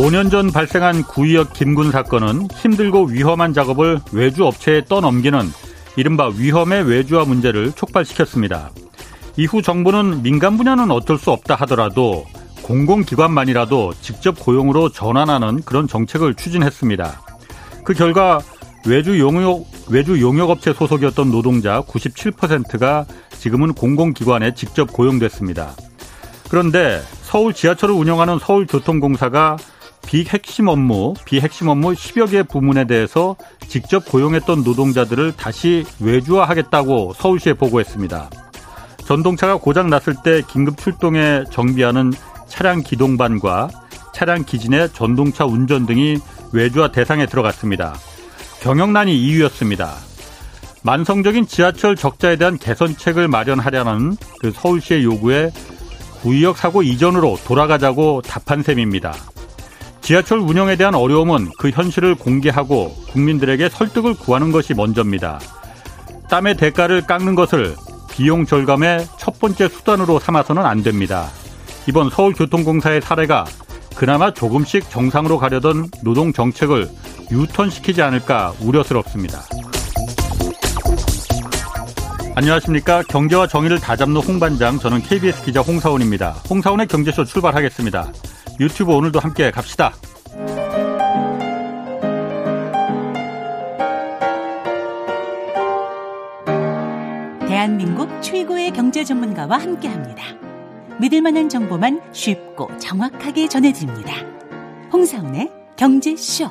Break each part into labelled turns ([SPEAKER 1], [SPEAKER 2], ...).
[SPEAKER 1] 5년 전 발생한 구의역 김군 사건은 힘들고 위험한 작업을 외주 업체에 떠넘기는 이른바 위험의 외주화 문제를 촉발시켰습니다. 이후 정부는 민간 분야는 어쩔 수 없다 하더라도 공공기관만이라도 직접 고용으로 전환하는 그런 정책을 추진했습니다. 그 결과 외주 용역, 외주 용역업체 소속이었던 노동자 97%가 지금은 공공기관에 직접 고용됐습니다. 그런데 서울 지하철을 운영하는 서울교통공사가 비핵심 업무, 비핵심 업무 10여 개 부문에 대해서 직접 고용했던 노동자들을 다시 외주화하겠다고 서울시에 보고했습니다. 전동차가 고장 났을 때 긴급 출동에 정비하는 차량 기동반과 차량 기진의 전동차 운전 등이 외주화 대상에 들어갔습니다. 경영난이 이유였습니다. 만성적인 지하철 적자에 대한 개선책을 마련하려는 그 서울시의 요구에 구의역 사고 이전으로 돌아가자고 답한 셈입니다. 지하철 운영에 대한 어려움은 그 현실을 공개하고 국민들에게 설득을 구하는 것이 먼저입니다. 땀의 대가를 깎는 것을 비용 절감의 첫 번째 수단으로 삼아서는 안 됩니다. 이번 서울교통공사의 사례가 그나마 조금씩 정상으로 가려던 노동 정책을 유턴시키지 않을까 우려스럽습니다. 안녕하십니까. 경제와 정의를 다잡는 홍반장, 저는 KBS 기자 홍사원입니다. 홍사원의 경제쇼 출발하겠습니다. 유튜브 오늘도 함께 갑시다.
[SPEAKER 2] 대한민국 최고의 경제 전문가와 함께 합니다. 믿을 만한 정보만 쉽고 정확하게 전해드립니다. 홍사원의 경제쇼.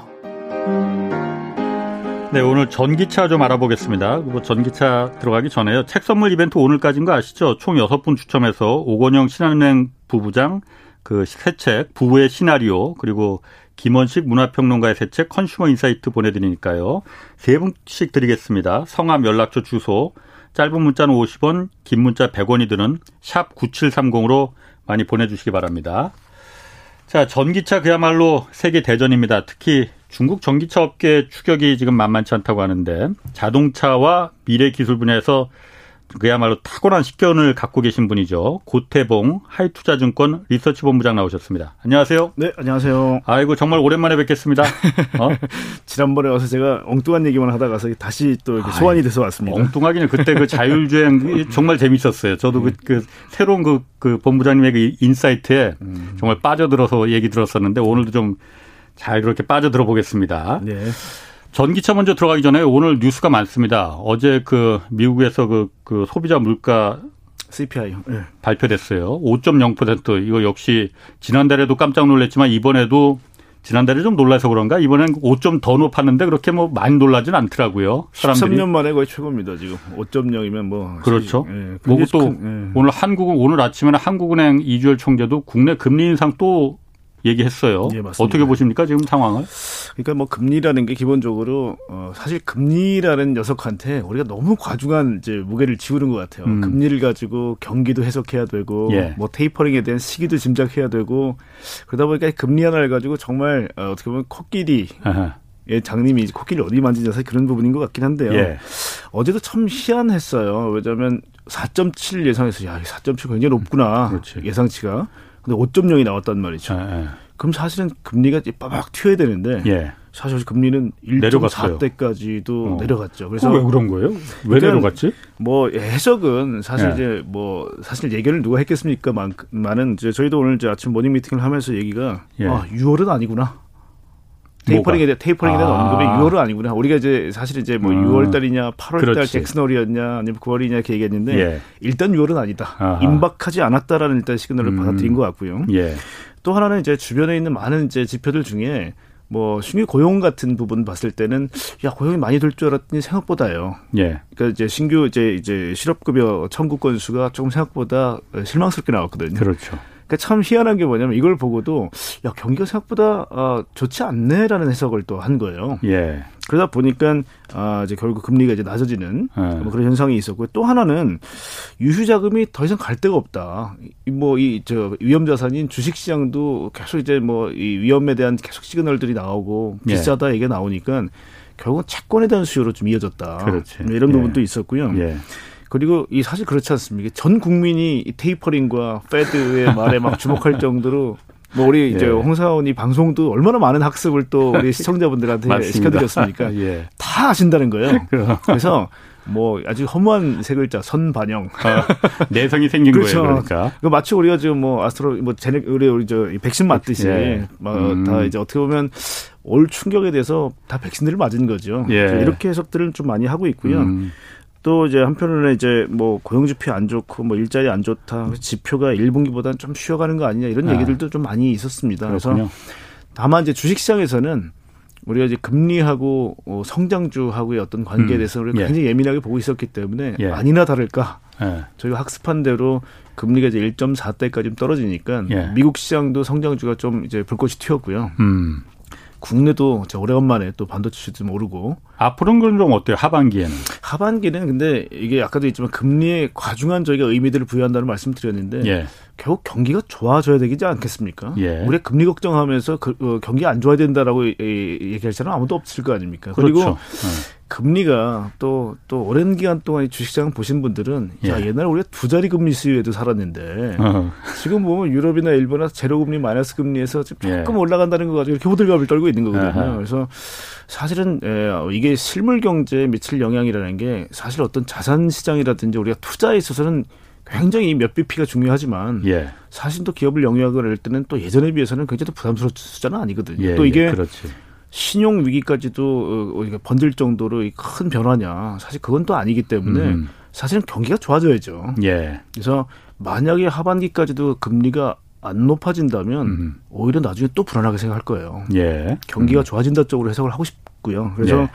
[SPEAKER 1] 네, 오늘 전기차 좀 알아보겠습니다. 뭐 전기차 들어가기 전에요. 책 선물 이벤트 오늘까지인 거 아시죠? 총 6분 추첨해서 오건영 신한은행 부부장 그 새 책, 부의 시나리오, 그리고 김헌식 문화평론가의 새 책, Consumer Insight 보내드리니까요. 세 분씩 드리겠습니다. 성함, 연락처, 주소, 짧은 문자는 50원, 긴 문자 100원이 드는 샵 9730으로 많이 보내주시기 바랍니다. 자, 전기차 그야말로 세계 대전입니다. 특히 중국 전기차 업계 추격이 지금 만만치 않다고 하는데 자동차와 미래 기술 분야에서 그야말로 탁월한 식견을 갖고 계신 분이죠. 고태봉 하이투자증권 리서치 본부장 나오셨습니다. 안녕하세요.
[SPEAKER 3] 네, 안녕하세요.
[SPEAKER 1] 아이고 정말 오랜만에 뵙겠습니다. 어?
[SPEAKER 3] 지난번에 와서 제가 엉뚱한 얘기만 하다 가서 다시 또 소환이 돼서 왔습니다.
[SPEAKER 1] 엉뚱하기는 그때 그 자율주행 정말 재밌었어요. 저도 그, 그 새로운 그, 그 본부장님의 그 insight에 음. 정말 빠져들어서 얘기 들었었는데 오늘도 좀 잘 그렇게 빠져들어 보겠습니다. 네. 전기차 먼저 들어가기 전에 오늘 뉴스가 많습니다. 어제 그 미국에서 그, 그 소비자 물가
[SPEAKER 3] CPI 네.
[SPEAKER 1] 발표됐어요. 5.0% 이거 역시 지난달에도 깜짝 놀랐지만 이번에도 지난달에 좀 놀라서 그런가 이번엔 5점 더 높았는데 그렇게 뭐 많이 놀라진 않더라고요.
[SPEAKER 3] 사람들이. 13년 만에 거의 최고입니다 지금 5.0이면 뭐
[SPEAKER 1] 그렇죠. 예, 뭐고 또 큰, 예. 오늘 한국은 오늘 아침에는 한국은행 이주열 총재도 국내 금리 인상 또 얘기했어요. 예, 어떻게 보십니까 지금 상황을?
[SPEAKER 3] 그러니까 뭐 금리라는 게 기본적으로 어 사실 금리라는 녀석한테 우리가 너무 과중한 이제 무게를 지우는 것 같아요. 음. 금리를 가지고 경기도 해석해야 되고 예. 뭐 테이퍼링에 대한 시기도 짐작해야 되고 그러다 보니까 금리 하나를 가지고 정말 어, 어떻게 보면 코끼리 예, 장님이 코끼리 어디 만지냐서 그런 부분인 것 같긴 한데요. 예. 어제도 참 희한했어요. 왜냐하면 4.7 예상해서 야, 4.7 굉장히 높구나. 그렇지. 예상치가. 근데 5.0이 나왔단 말이죠. 예, 예. 그럼 사실은 금리가 빠박 튀어야 되는데 예. 사실 금리는 1.4대까지도 어. 내려갔죠.
[SPEAKER 1] 그래서 왜 그런 거예요? 왜 내려갔지?
[SPEAKER 3] 뭐 해석은 사실 예. 이제 뭐 사실 얘기를 누가 했겠습니까? 많은 이제 저희도 오늘 이제 아침 morning meeting을 하면서 얘기가 예. 아 6월은 아니구나. tapering에 대해 tapering에 대한 아. 언급이 6월은 아니구나. 우리가 이제 사실 이제 뭐 음. 6월 달이냐 8월 달 잭슨홀이었냐 아니면 9월이냐 이렇게 얘기했는데 예. 일단 6월은 아니다. 아하. 임박하지 않았다라는 일단 시그널을 음. 받아들인 것 같고요. 예. 또 하나는 이제 주변에 있는 많은 이제 지표들 중에 뭐 신규 고용 같은 부분 봤을 때는 야 고용이 많이 될 줄 알았더니 생각보다요. 예. 그러니까 이제 신규 이제 이제 실업급여 청구 건수가 조금 생각보다 실망스럽게 나왔거든요.
[SPEAKER 1] 그렇죠.
[SPEAKER 3] 그러니까 참 희한한 게 뭐냐면 이걸 보고도 야 경기가 생각보다 어, 좋지 않네라는 해석을 또 한 거예요. 예. 그러다 보니까 아 이제 결국 금리가 이제 낮아지는 예. 뭐 그런 현상이 있었고 또 하나는 유휴 자금이 더 이상 갈 데가 없다. 뭐 이 저 위험 자산인 주식 시장도 계속 이제 뭐 이 위험에 대한 계속 시그널들이 나오고 예. 비싸다 예. 얘기가 나오니까 결국 채권에 대한 수요로 좀 이어졌다. 그렇지. 뭐 이런 부분도 예. 있었고요. 예. 그리고 이 사실 그렇지 않습니까? 전 국민이 이 테이퍼링과 패드의 말에 막 주목할 정도로 뭐 우리 이제 예. 홍사원이 방송도 얼마나 많은 학습을 또 우리 시청자분들한테 시켜드렸습니까? 예. 다 아신다는 거예요. 그래서 뭐 아주 허무한 세 글자 선반영. 아,
[SPEAKER 1] 내성이 생긴 그렇죠. 거예요. 그러니까.
[SPEAKER 3] 그 마치 우리가 지금 뭐 아스트로 뭐 제네 우리 우리 저 백신 맞듯이 예. 막다 음. 이제 어떻게 보면 올 충격에 대해서 다 백신들을 맞은 거죠. 예. 이렇게 해석들을 좀 많이 하고 있고요. 음. 또 이제 한편으로는 이제 뭐 고용지표 안 좋고 뭐 일자리 안 좋다 지표가 1분기보다는 좀 쉬어가는 거 아니냐 이런 아. 얘기들도 좀 많이 있었습니다. 그렇군요. 그래서 다만 이제 주식시장에서는 우리가 이제 금리하고 어, 성장주하고의 어떤 관계에 음. 대해서 우리가 예. 굉장히 예민하게 보고 있었기 때문에 예. 아니나 다를까 예. 저희가 학습한 대로 금리가 이제 1.4대까지 떨어지니까 예. 미국 시장도 성장주가 좀 이제 불꽃이 튀었고요. 음. 국내도 오래간만에 또 반도체 수좀 오르고
[SPEAKER 1] 앞으로는 그럼 좀 어때요? 하반기에는?
[SPEAKER 3] 하반기는 근데 이게 아까도 있지만 금리에 과중한 저희가 의미들을 부여한다는 말씀드렸는데 예. 결국 경기가 좋아져야 되지 않겠습니까? 예. 우리 금리 걱정하면서 그, 어, 경기 안 좋아야 된다라고 얘기할 사람 아무도 없을 거 아닙니까? 그렇죠. 그리고 예. 금리가 또, 또 오랜 기간 동안 주식시장 보신 분들은 예. 야, 옛날에 우리가 두 자리 금리 수요에도 살았는데 어. 지금 보면 유럽이나 일본은 제로 금리 마이너스 금리에서 조금 예. 올라간다는 거 가지고 이렇게 호들갑을 떨고 있는 거거든요. 아하. 그래서 사실은 예, 이게 실물 경제에 미칠 영향이라는 게 사실 어떤 자산 시장이라든지 우리가 투자에 있어서는 굉장히 몇 BP가 중요하지만 예. 사실 또 기업을 영위하고 할 때는 또 예전에 비해서는 굉장히 또 부담스러운 숫자는 아니거든요. 예, 또 이게 예, 신용 위기까지도 어, 번질 정도로 큰 변화냐 사실 그건 또 아니기 때문에 음. 사실은 경기가 좋아져야죠. 예. 그래서 만약에 하반기까지도 금리가 안 높아진다면 음. 오히려 나중에 또 불안하게 생각할 거예요. 예. 경기가 음. 좋아진다 쪽으로 해석을 하고 싶고요. 그래서 예.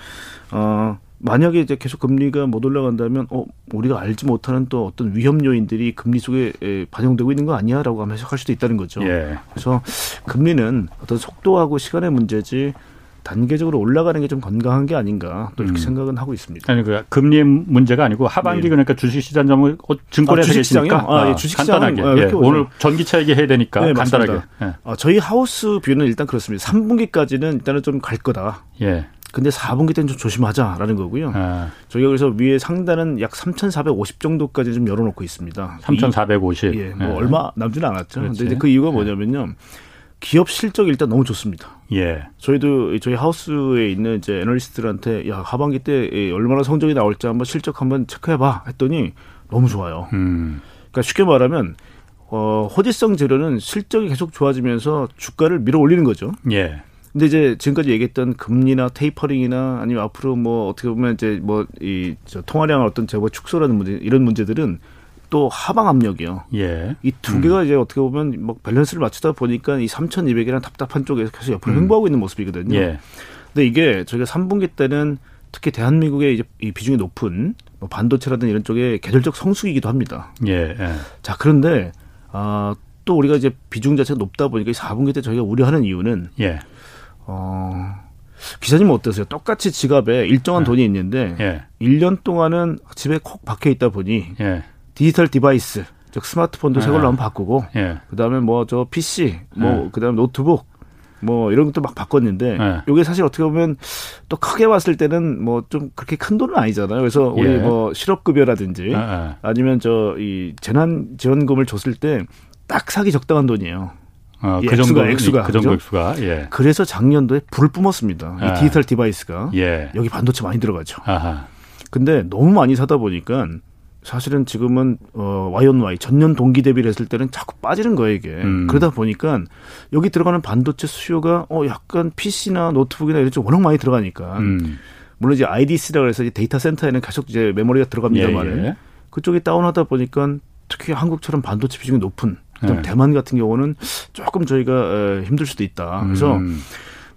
[SPEAKER 3] 어 만약에 이제 계속 금리가 못 올라간다면 어 우리가 알지 못하는 또 어떤 위험 요인들이 금리 속에 반영되고 있는 거 아니야라고 하면 해석할 수도 있다는 거죠. 예. 그래서 금리는 어떤 속도하고 시간의 문제지 단계적으로 올라가는 게 좀 건강한 게 아닌가 또 이렇게 음. 생각은 하고 있습니다.
[SPEAKER 1] 아니 그 금리 문제가 아니고 하반기 네. 그러니까 주식시장 점을 어, 증권에서 아, 계시니까 아, 예, 주식시장 간단하게 예, 오늘 전기차 얘기 해야 되니까 네, 간단하게. 예.
[SPEAKER 3] 아, 저희 하우스 뷰는 일단 그렇습니다. 3분기까지는 일단은 좀 갈 거다. 예. 근데 4분기 때는 좀 조심하자라는 거고요. 아. 저희가 그래서 위에 상단은 약 3,450 정도까지 좀 열어놓고 있습니다.
[SPEAKER 1] 3,450.
[SPEAKER 3] 예, 뭐 예. 얼마 남지는 않았죠. 그렇지. 근데 이제 그 이유가 예. 뭐냐면요. 기업 실적이 일단 너무 좋습니다. 예. 저희도 저희 하우스에 있는 이제 애널리스트들한테 야 하반기 때 얼마나 성적이 나올지 한번 실적 한번 체크해봐 했더니 너무 좋아요. 음. 그러니까 쉽게 말하면 어, 호재성 재료는 실적이 계속 좋아지면서 주가를 밀어 올리는 거죠. 예. 근데 이제 지금까지 얘기했던 금리나 테이퍼링이나 아니면 앞으로 뭐 어떻게 보면 이제 뭐이저 통화량을 어떤 제보 축소라는 문제 이런 문제들은 또 하방 압력이요. 예. 이두 음. 개가 음. 이제 어떻게 보면 뭐 밸런스를 맞추다 보니까 이 3,200이라는 답답한 쪽에서 계속 옆으로 음. 횡보하고 있는 모습이거든요. 예. 근데 이게 저희가 3분기 때는 특히 대한민국의 이제 이 비중이 높은 뭐 반도체라든 이런 쪽에 계절적 성수기이기도 합니다. 예. 예. 자, 그런데 아, 또 우리가 이제 비중 자체가 높다 보니까 이 4분기 때 저희가 우려하는 이유는 예. 어, 기사님은 어떠세요? 똑같이 지갑에 일정한 예. 돈이 있는데 예. 1년 동안은 집에 콕 박혀 있다 보니 예. 디지털 device 즉 스마트폰도 새 걸로 예. 한번 바꾸고 예. 그다음에 뭐 저 PC 뭐 예. 그다음에 노트북 뭐 이런 것도 막 바꿨는데 네. 이게 사실 어떻게 보면 또 크게 봤을 때는 뭐 좀 그렇게 큰 돈은 아니잖아요. 그래서 우리 예. 뭐 실업급여라든지 아, 아니면 저 이 재난 지원금을 줬을 때 딱 사기 적당한 돈이에요.
[SPEAKER 1] 어, 그 액수가, 정도 액수가 그 정도 액수가 예.
[SPEAKER 3] 그래서 작년도에 불을 뿜었습니다. 아. 이 디지털 device가 예. 여기 반도체 많이 들어가죠. 아하. 근데 너무 많이 사다 보니까 사실은 지금은 어 Y on Y 전년 동기 대비를 했을 때는 자꾸 빠지는 거예요 이게 음. 그러다 보니까 여기 들어가는 반도체 수요가 어 약간 PC나 노트북이나 이런 쪽 워낙 많이 들어가니까 음. 물론 이제 IDC라고 해서 이제 데이터 센터에는 계속 이제 메모리가 들어갑니다만 예, 예. 그쪽이 다운하다 보니까 특히 한국처럼 반도체 비중이 높은 예. 대만 같은 경우는 조금 저희가 힘들 수도 있다. 그래서 음.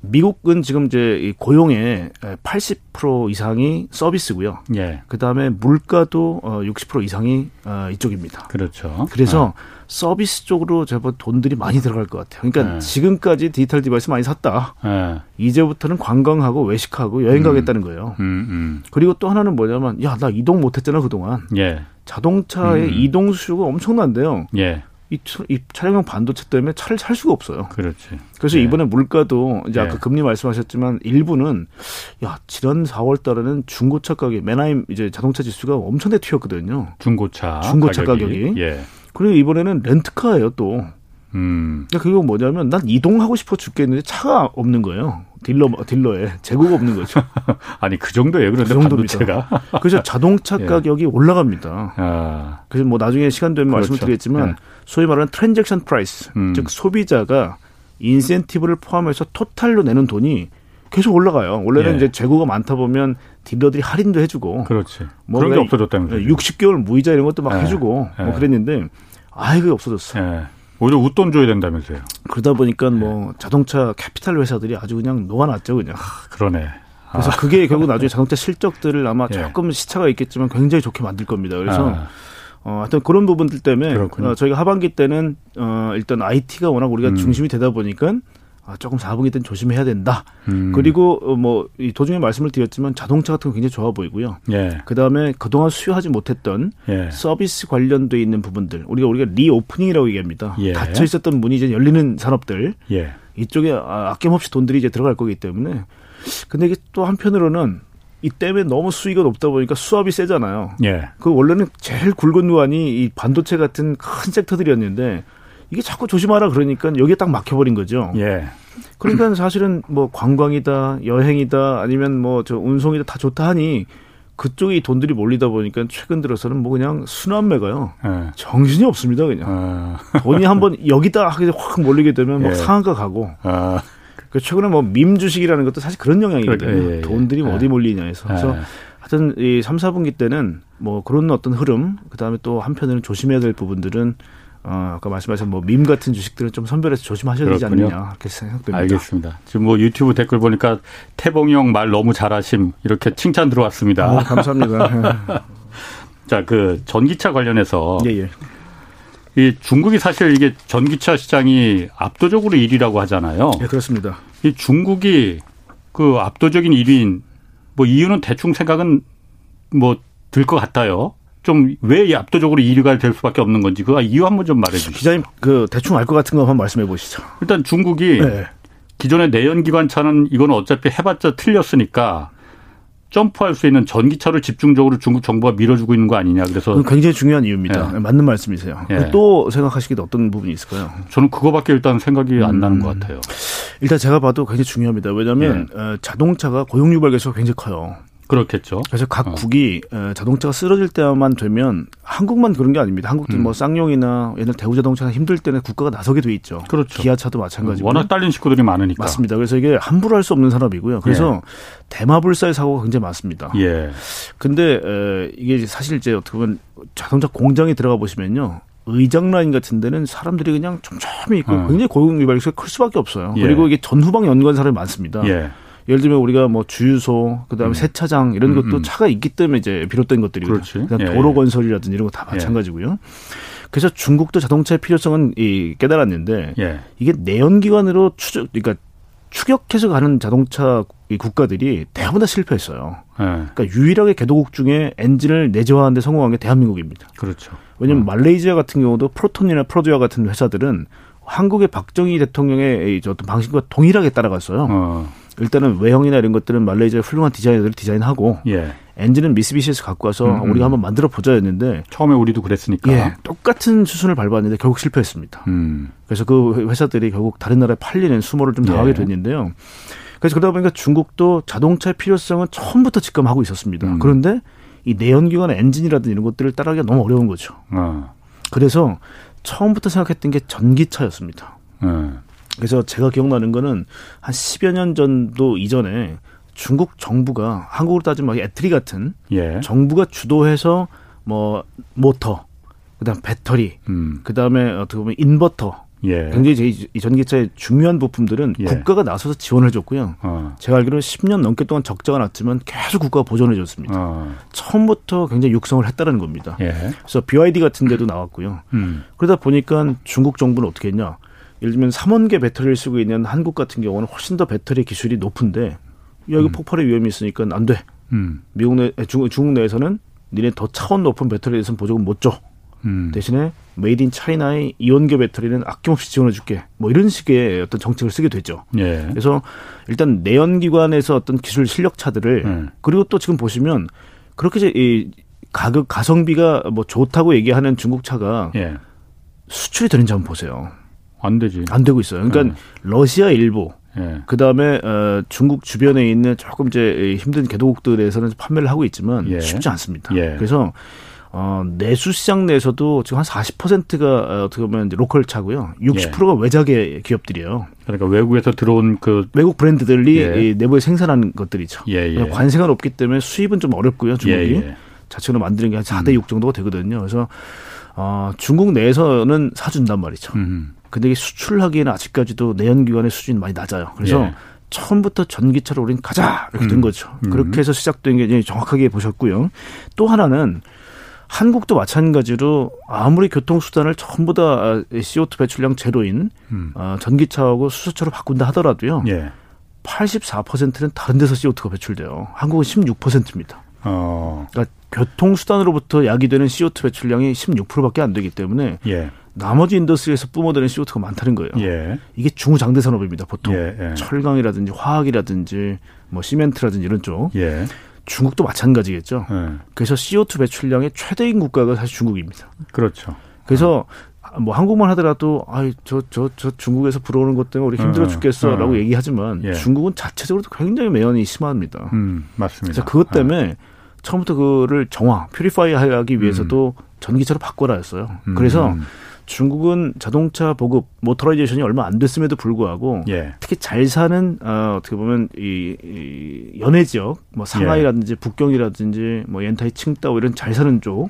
[SPEAKER 3] 미국은 지금 이제 고용의 80% 이상이 서비스고요. 예. 그다음에 물가도 60% 어, 이상이 어, 이쪽입니다.
[SPEAKER 1] 그렇죠.
[SPEAKER 3] 그래서 네. 서비스 쪽으로 제법 돈들이 많이 들어갈 것 같아요. 그러니까 네. 지금까지 디지털 device 많이 샀다. 네. 이제부터는 관광하고 외식하고 여행 음. 가겠다는 거예요. 음, 음. 그리고 또 하나는 뭐냐면 야 나 이동 못했잖아 그동안. 예. 자동차의 음. 이동 수요가 엄청난데요. 예. 이, 이 차량용 반도체 때문에 차를 살 수가 없어요.
[SPEAKER 1] 그렇지.
[SPEAKER 3] 그래서 네. 이번에 물가도 이제 아까 네. 금리 말씀하셨지만 일부는 야 지난 4월 달에는 중고차 가격 맨하임 이제 자동차 지수가 엄청나게 튀었거든요.
[SPEAKER 1] 중고차
[SPEAKER 3] 중고차 가격이. 가격이. 예. 그리고 이번에는 렌트카예요 또. 음. 그러니까 그거 뭐냐면 난 이동하고 싶어 죽겠는데 차가 없는 거예요. 딜러 딜러에 재고가 없는 거죠.
[SPEAKER 1] 아니 그 정도예요. 그런데 그 반도체가.
[SPEAKER 3] 그래서 자동차 예. 가격이 올라갑니다. 아. 그래서 뭐 나중에 시간 되면 그렇죠. 말씀을 드리겠지만 네. 소위 말하는 transaction price, 음. 즉 소비자가 인센티브를 포함해서 토탈로 내는 돈이 계속 올라가요. 원래는 예. 이제 재고가 많다 보면 딜러들이 할인도 해주고.
[SPEAKER 1] 그렇지. 뭐 그런 게 없어졌다면서요.
[SPEAKER 3] 60개월 무이자 이런 것도 막 예. 해주고 뭐 예. 그랬는데 아 이게 없어졌어. 예.
[SPEAKER 1] 오히려 웃돈 줘야 된다면서요.
[SPEAKER 3] 그러다 보니까 뭐 자동차 캐피탈 회사들이 아주 그냥 녹아났죠 그냥. 아,
[SPEAKER 1] 그러네.
[SPEAKER 3] 그래서 아. 그게 결국 나중에 자동차 실적들을 아마 예. 조금 시차가 있겠지만 굉장히 좋게 만들 겁니다. 그래서 아. 어, 하여튼 그런 부분들 때문에 어, 저희가 하반기 때는 어, 일단 IT가 워낙 우리가 음. 중심이 되다 보니까 아, 조금 4분기 때는 조심해야 된다. 음. 그리고 어, 뭐이 도중에 말씀을 드렸지만 자동차 같은 거 굉장히 좋아 보이고요. 예. 그다음에 그동안 수요하지 못했던 예. 서비스 관련돼 있는 부분들 우리가 우리가 reopening이라고 얘기합니다. 예. 닫혀 있었던 문이 이제 열리는 산업들 예. 이쪽에 아, 아낌없이 돈들이 이제 들어갈 거기 때문에 근데 이게 또 한편으로는 이 때문에 너무 수익이 높다 보니까 수압이 세잖아요. 예. 그 원래는 제일 굵은 누안이 이 반도체 같은 큰 섹터들이었는데 이게 자꾸 조심하라 그러니까 여기에 딱 막혀버린 거죠. 예. 그러니까 사실은 뭐 관광이다, 여행이다, 아니면 뭐 저 운송이다 다 좋다 하니 그쪽에 돈들이 몰리다 보니까 최근 들어서는 뭐 그냥 순환매가요. 예. 정신이 없습니다, 그냥. 아. 돈이 한번 여기다 하게 확 몰리게 되면 막 예. 상한가 가고. 아. 그 최근에 뭐 밈 주식이라는 것도 사실 그런 영향이거든요. 그러니까, 예, 예. 돈들이 뭐 어디 몰리냐 해서. 그래서 하여튼 이 3, 4분기 때는 뭐 그런 어떤 흐름, 그 다음에 또 한편으로는 조심해야 될 부분들은 어, 아까 말씀하신 뭐 밈 같은 주식들은 좀 선별해서 조심하셔야 되지 그렇군요. 않느냐 이렇게 생각됩니다.
[SPEAKER 1] 알겠습니다. 지금 뭐 유튜브 댓글 보니까 태봉형 말 너무 잘하심 이렇게 칭찬 들어왔습니다.
[SPEAKER 3] 어, 감사합니다.
[SPEAKER 1] 자, 그 전기차 관련해서 예, 예. 이 중국이 사실 이게 전기차 시장이 압도적으로 1위라고 하잖아요.
[SPEAKER 3] 예, 그렇습니다.
[SPEAKER 1] 이 중국이 그 압도적인 1위인 뭐 이유는 대충 생각은 뭐 들 것 같아요. 좀 왜 압도적으로 2위가 될 수밖에 없는 건지 그 이유 한번 좀 말해 주시죠.
[SPEAKER 3] 기자님 그 대충 알 것 같은 거 한번 말씀해 보시죠.
[SPEAKER 1] 일단 중국이 네. 기존의 내연기관차는 이건 어차피 해봤자 틀렸으니까 점프할 수 있는 전기차를 집중적으로 중국 정부가 밀어주고 있는 거 아니냐. 그래서
[SPEAKER 3] 굉장히 중요한 이유입니다. 예. 맞는 말씀이세요. 예. 또 생각하시기에 어떤 부분이 있을까요?
[SPEAKER 1] 저는 그거밖에 일단 생각이 음. 안 나는 것 같아요.
[SPEAKER 3] 일단 제가 봐도 굉장히 중요합니다. 왜냐하면 예. 어, 자동차가 고용 유발 계수가 굉장히 커요.
[SPEAKER 1] 그렇겠죠.
[SPEAKER 3] 그래서 각 어. 국이 자동차가 쓰러질 때만 되면 한국만 그런 게 아닙니다. 한국도 음. 뭐 쌍용이나 옛날 대우자동차나 힘들 때는 국가가 나서게 돼 있죠.
[SPEAKER 1] 그렇죠.
[SPEAKER 3] 기아차도 마찬가지고.
[SPEAKER 1] 워낙 딸린 식구들이 많으니까.
[SPEAKER 3] 맞습니다. 그래서 이게 함부로 할 수 없는 산업이고요. 그래서 예. 대마불사의 사고가 굉장히 많습니다. 예. 근데 이게 사실 이제 어떻게 보면 자동차 공장에 들어가 보시면요. 의장 라인 같은 데는 사람들이 그냥 촘촘히 있고 어. 굉장히 고용 유발수가 클 수밖에 없어요. 예. 그리고 이게 전후방 연관 사람이 많습니다. 예. 예를 들면 우리가 뭐 주유소, 그다음에 음. 세차장 이런 음, 것도 음. 차가 있기 때문에 이제 비롯된 것들이거든요. 그다음 예, 도로 예. 건설이라든지 이런 거 다 마찬가지고요. 예. 그래서 중국도 자동차의 필요성은 이 깨달았는데 예. 이게 내연기관으로 추적, 그러니까 추격해서 가는 자동차 국가들이 대부분 다 실패했어요. 네. 그러니까 유일하게 개도국 중에 엔진을 내재화하는 데 성공한 게 대한민국입니다.
[SPEAKER 1] 그렇죠.
[SPEAKER 3] 왜냐하면 음. 말레이시아 같은 경우도 프로톤이나 프로듀아 같은 회사들은 한국의 박정희 대통령의 어떤 방식과 동일하게 따라갔어요. 어. 일단은 외형이나 이런 것들은 말레이시아 훌륭한 디자이너들을 디자인하고 예. 엔진은 미쓰비시에서 갖고 와서 음, 음. 우리가 한번 만들어 보자였는데
[SPEAKER 1] 처음에 우리도 그랬으니까
[SPEAKER 3] 예, 똑같은 수순을 밟았는데 결국 실패했습니다. 음. 그래서 그 회사들이 결국 다른 나라에 팔리는 수모를 좀 당하게 예. 됐는데요. 그래서 그러다 보니까 중국도 자동차의 필요성은 처음부터 직감하고 있었습니다. 음. 그런데 이 내연기관 엔진이라든 이런 것들을 따라하기가 너무 어려운 거죠. 어. 그래서 처음부터 생각했던 게 전기차였습니다. 어. 그래서 제가 기억나는 거는 한 10여 년 전도 이전에 중국 정부가 한국으로 따지면 ETRI 같은 예. 정부가 주도해서 뭐 모터, 그다음 배터리, 음. 그다음에 어떻게 보면 인버터 예. 굉장히 이 전기차의 중요한 부품들은 예. 국가가 나서서 지원을 해줬고요. 어. 제가 알기로는 10년 넘게 동안 적자가 났지만 계속 국가가 보존해 줬습니다. 어. 처음부터 굉장히 육성을 했다는 겁니다. 예. 그래서 BYD 같은 데도 나왔고요. 음. 그러다 보니까 중국 정부는 어떻게 했냐. 예를 들면 3원계 배터리를 쓰고 있는 한국 같은 경우는 훨씬 더 배터리 기술이 높은데 여기 음. 폭발의 위험이 있으니까 안 돼. 음. 미국 내 중국, 중국 내에서는 니네 더 차원 높은 배터리에 대해서는 보조금 못 줘. 음. 대신에 made in China의 이원계 배터리는 아낌없이 지원해 줄게. 뭐 이런 식의 어떤 정책을 쓰게 됐죠. 예. 그래서 일단 내연기관에서 어떤 기술 실력 차들을 음. 그리고 또 지금 보시면 그렇게 이제 이 가격 가성비가 뭐 좋다고 얘기하는 중국 차가 예. 수출이 되는지 한번 보세요.
[SPEAKER 1] 안 되지.
[SPEAKER 3] 안 되고 있어요. 그러니까 네. 러시아 일부, 예. 그 다음에 어, 중국 주변에 있는 조금 이제 힘든 개도국들에서는 판매를 하고 있지만 예. 쉽지 않습니다. 예. 그래서 어, 내수 시장 내에서도 지금 한 40%가 어, 어떻게 보면 로컬 차고요. 60%가 예. 외작의 기업들이에요.
[SPEAKER 1] 그러니까 외국에서 들어온 그
[SPEAKER 3] 외국 브랜드들이 예. 내부에 생산하는 것들이죠. 예, 예. 관세가 높기 때문에 수입은 좀 어렵고요. 중국이 예, 예. 자체로 만드는 게 한 4대 6 정도가 되거든요. 그래서 어, 중국 내에서는 사준단 말이죠. 음. 근데 이게 수출하기에는 아직까지도 내연기관의 수준이 많이 낮아요. 그래서 예. 처음부터 전기차로 우린 가자 이렇게 된 음. 거죠. 음. 그렇게 해서 시작된 게 정확하게 보셨고요. 또 하나는 한국도 마찬가지로 아무리 교통수단을 전부 다 CO2 배출량 제로인 음. 어, 전기차하고 수소차로 바꾼다 하더라도요. 예. 84%는 다른 데서 CO2가 배출돼요. 한국은 16%입니다. 어. 그러니까 교통수단으로부터 야기되는 CO2 배출량이 16%밖에 안 되기 때문에 예. 나머지 industry에서 뿜어내는 CO2가 많다는 거예요. 예. 이게 중장대 산업입니다. 보통 예, 예. 철강이라든지 화학이라든지 뭐 시멘트라든지 이런 쪽. 예. 중국도 마찬가지겠죠. 네. 그래서 CO2 배출량의 최대인 국가가 사실 중국입니다.
[SPEAKER 1] 그렇죠.
[SPEAKER 3] 그래서 뭐 한국만 하더라도 아이 저저 저 중국에서 불어오는 것 때문에 우리 힘들어 네. 죽겠어라고 네. 얘기하지만 예. 중국은 자체적으로도 굉장히 매연이 심합니다. 음,
[SPEAKER 1] 맞습니다.
[SPEAKER 3] 그래서 그것 때문에 네. 처음부터 그를 정화, purify 하기 위해서도 음. 전기차로 바꿔라 했어요. 음. 그래서 중국은 자동차 보급 motorization이 얼마 안 됐음에도 불구하고 예. 특히 잘 사는 어, 어떻게 보면 이, 이 연해 지역 뭐 상하이라든지 예. 북경이라든지 뭐 옌타이 칭다오 이런 잘 사는 쪽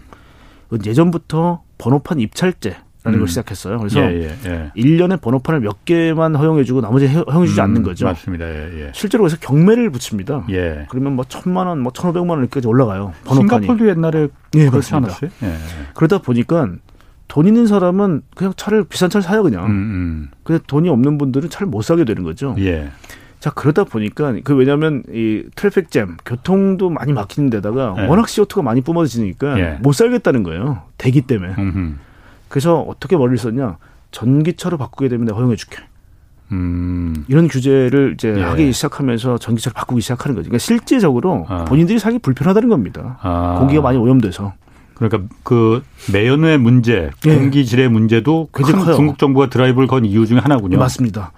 [SPEAKER 3] 예전부터 번호판 입찰제 라는 음. 걸 시작했어요. 그래서 예, 예, 예. 1년에 번호판을 몇 개만 허용해주고 나머지 허용해주지 음, 않는 거죠.
[SPEAKER 1] 맞습니다. 예, 예.
[SPEAKER 3] 실제로 그래서 경매를 붙입니다. 예. 그러면 뭐 천만 원, 뭐 천오백만 원까지 올라가요. 번호판이.
[SPEAKER 1] 싱가폴도 옛날에 예, 그렇지 않았어요? 예.
[SPEAKER 3] 그러다 보니까 돈 있는 사람은 그냥 차를 비싼 차를 사요 그냥. 음, 음. 근데 돈이 없는 분들은 차를 못 사게 되는 거죠. 예. 자 그러다 보니까 그 왜냐하면 이 traffic jam 교통도 많이 막히는 데다가 예. 워낙 CO2가 많이 뿜어지니까 예. 못 살겠다는 거예요 대기 때문에. 음흠. 그래서 어떻게 머리를 썼냐 전기차로 바꾸게 되면 내가 허용해 줄게. 음. 이런 규제를 이제 예. 하기 시작하면서 전기차를 바꾸기 시작하는 거죠. 그러니까 실제적으로 아. 본인들이 살기 불편하다는 겁니다. 아. 공기가 많이 오염돼서.
[SPEAKER 1] 그러니까 그 매연의 문제, 예. 공기질의 문제도 큰 커요. 중국 정부가 드라이브를 건 이유 중에 하나군요. 네,
[SPEAKER 3] 맞습니다.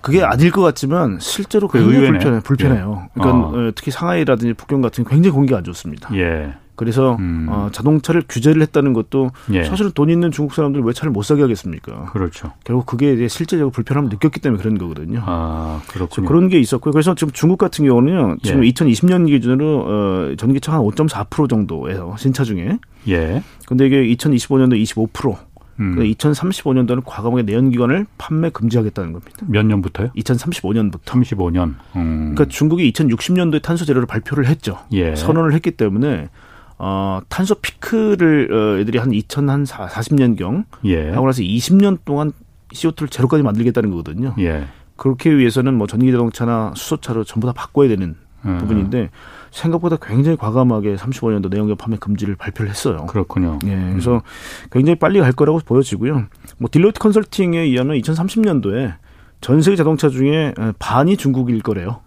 [SPEAKER 3] 그게 아닐 것 같지만 실제로 그 굉장히 불편해, 불편해요. 예. 그러니까 어. 특히 상하이라든지 북경 같은 굉장히 공기가 안 좋습니다. 예. 그래서 음. 어, 자동차를 규제를 했다는 것도 예. 사실은 돈 있는 중국 사람들 왜 차를 못 사게 하겠습니까?
[SPEAKER 1] 그렇죠.
[SPEAKER 3] 결국 그게 이제 실제적으로 불편함을 느꼈기 때문에 그런 거거든요.
[SPEAKER 1] 아, 그렇군요.
[SPEAKER 3] 그런 게 있었고요. 그래서 지금 중국 같은 경우는요. 지금 예. 2020년 기준으로 어, 전기차 한 5.4% 정도예요. 신차 중에. 예. 근데 이게 2025년도 25%. 음. 2035년도는 과감하게 내연기관을 판매 금지하겠다는 겁니다.
[SPEAKER 1] 몇 년부터요?
[SPEAKER 3] 2035년부터.
[SPEAKER 1] 35년.
[SPEAKER 3] 음. 그러니까 중국이 2060년도에 탄소 제로를 발표를 했죠. 예. 선언을 했기 때문에 어, 탄소 피크를 어, 애들이 한 2040년경 예. 하고 나서 20년 동안 CO2를 제로까지 만들겠다는 거거든요. 예. 그렇게 위해서는 뭐 전기 자동차나 수소차로 전부 다 바꿔야 되는 음. 부분인데 생각보다 굉장히 과감하게 35년도 내연기관 판매 금지를 발표를 했어요.
[SPEAKER 1] 그렇군요.
[SPEAKER 3] 예. 그래서 굉장히 빨리 갈 거라고 보여지고요. 뭐 딜로이트 컨설팅에 의하면 2030년도에 전 세계 자동차 중에 반이 중국일 거래요.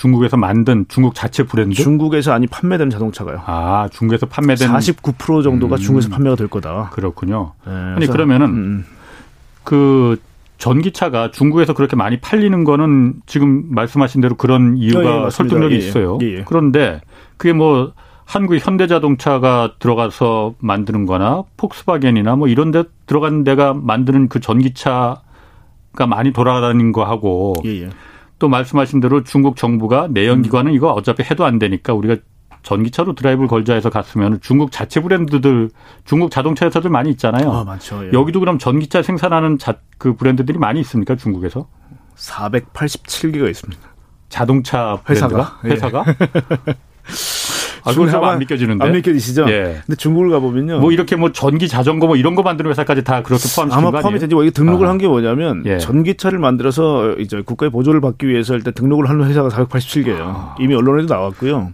[SPEAKER 1] 중국에서 만든 중국 자체 브랜드?
[SPEAKER 3] 중국에서 아니 판매되는 자동차가요.
[SPEAKER 1] 아, 중국에서 판매되는
[SPEAKER 3] 49% 정도가 음. 중국에서 판매가 될 거다.
[SPEAKER 1] 그렇군요. 네, 아니 그러면은 음, 음. 그 전기차가 중국에서 그렇게 많이 팔리는 거는 지금 말씀하신 대로 그런 이유가 예, 설득력이 예, 예, 있어요. 예, 예. 그런데 그게 뭐 한국 현대자동차가 들어가서 만드는 거나 폭스바겐이나 뭐 이런 데 들어간 데가 만드는 그 전기차가 많이 돌아다니는 거 하고 예, 또 말씀하신 대로 중국 정부가 내연기관은 음. 이거 어차피 해도 안 되니까 우리가 전기차로 드라이브를 걸자 해서 갔으면 중국 자체 브랜드들 중국 자동차 회사들 많이 있잖아요.
[SPEAKER 3] 아, 많죠.
[SPEAKER 1] 예. 여기도 그럼 전기차 생산하는 자, 그 브랜드들이 많이 있습니까 중국에서?
[SPEAKER 3] 487개가 있습니다.
[SPEAKER 1] 자동차 회사가 회사가? 예. 아, 그건 안 믿겨지는데.
[SPEAKER 3] 안 믿겨지시죠? 예. 근데 중국을 가보면요.
[SPEAKER 1] 뭐 이렇게 뭐 전기 자전거 뭐 이런 거 만드는 회사까지 다 그렇게 포함시킨
[SPEAKER 3] 아마 포함이 되지. 뭐 이게 등록을 한게 뭐냐면 예. 전기차를 만들어서 이제 국가의 보조를 받기 위해서 일단 등록을 하는 회사가 487개예요. 아. 이미 언론에도 나왔고요.